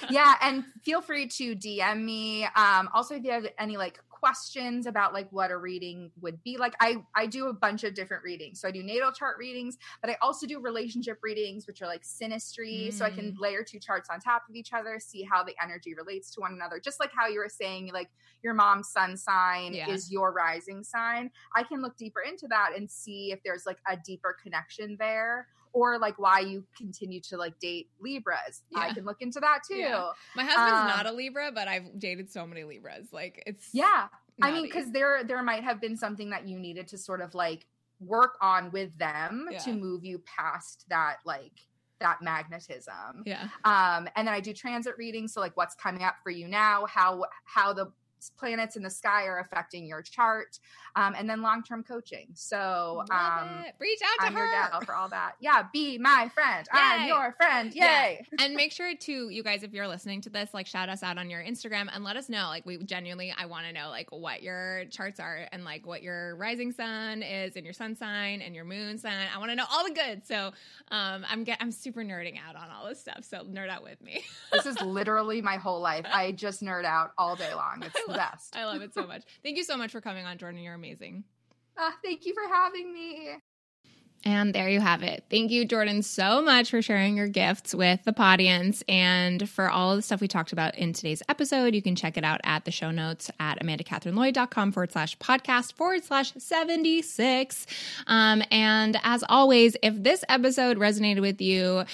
[laughs] yeah, [laughs] and feel free to DM me. Um, also, if you have any like questions about like what a reading would be like, I I do a bunch of different readings. So I do natal chart readings, but I also do relationship readings, which are like synastry. Mm. So I can mm. layer two charts on top of each other, see how the energy relates to one another. Just like how you were saying, like your mom's sun sign yeah. is your rising sign. I can look deeper into that and see if there's like a deeper connection there or like why you continue to like date Libras. Yeah. I can look into that too. Yeah. My husband's um, not a Libra, but I've dated so many Libras. Like it's yeah. I mean, because there there might have been something that you needed to sort of like work on with them yeah. to move you past that like that magnetism. Yeah. Um, and then I do transit readings. So like what's coming up for you now, how how the planets in the sky are affecting your chart, um, and then long term coaching. So um, reach out to I'm her. your gal for all that. Yeah, be my friend. Yay. I'm your friend. Yay! Yeah. [laughs] and make sure to you guys, if you're listening to this, like shout us out on your Instagram and let us know. Like we genuinely, I want to know like what your charts are and like what your rising sun is and your sun sign and your moon sign. I want to know all the good. So um, I'm get I'm super nerding out on all this stuff. So nerd out with me. this is literally my whole life. I just nerd out all day long. It's [laughs] the best. I love it so much. Thank you so much for coming on, Jordan. You're amazing. Uh, thank you for having me. And there you have it. Thank you, Jordan, so much for sharing your gifts with the audience and for all the stuff we talked about in today's episode. You can check it out at the show notes at amandacatherinelloyd.com forward slash podcast forward slash 76. Um, and as always, if this episode resonated with you,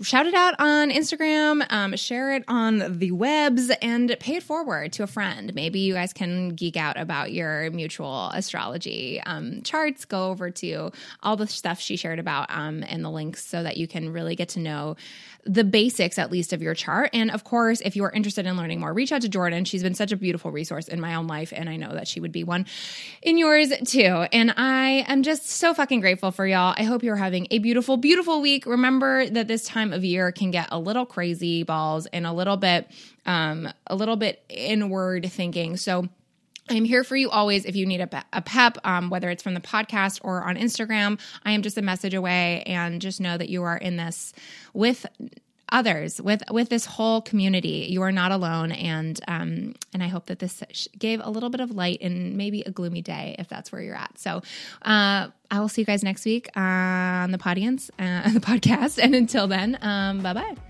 shout it out on Instagram, um, share it on the webs, and pay it forward to a friend. Maybe you guys can geek out about your mutual astrology um, charts. Go over to all the stuff she shared about um, and the links so that you can really get to know the basics, at least, of your chart. And of course, if you are interested in learning more, reach out to Jordan. She's been such a beautiful resource in my own life, and I know that she would be one in yours too. And I am just so fucking grateful for y'all. I hope you're having a beautiful, beautiful week. Remember that this time of year can get a little crazy balls and a little bit, um, a little bit inward thinking. So, I'm here for you always if you need a, a pep, um, whether it's from the podcast or on Instagram. I am just a message away, and just know that you are in this with others with with this whole community. You are not alone and um and i hope that this gave a little bit of light in maybe a gloomy day if that's where you're at. So uh i will see you guys next week on the audience uh, [laughs] the podcast. And until then um bye bye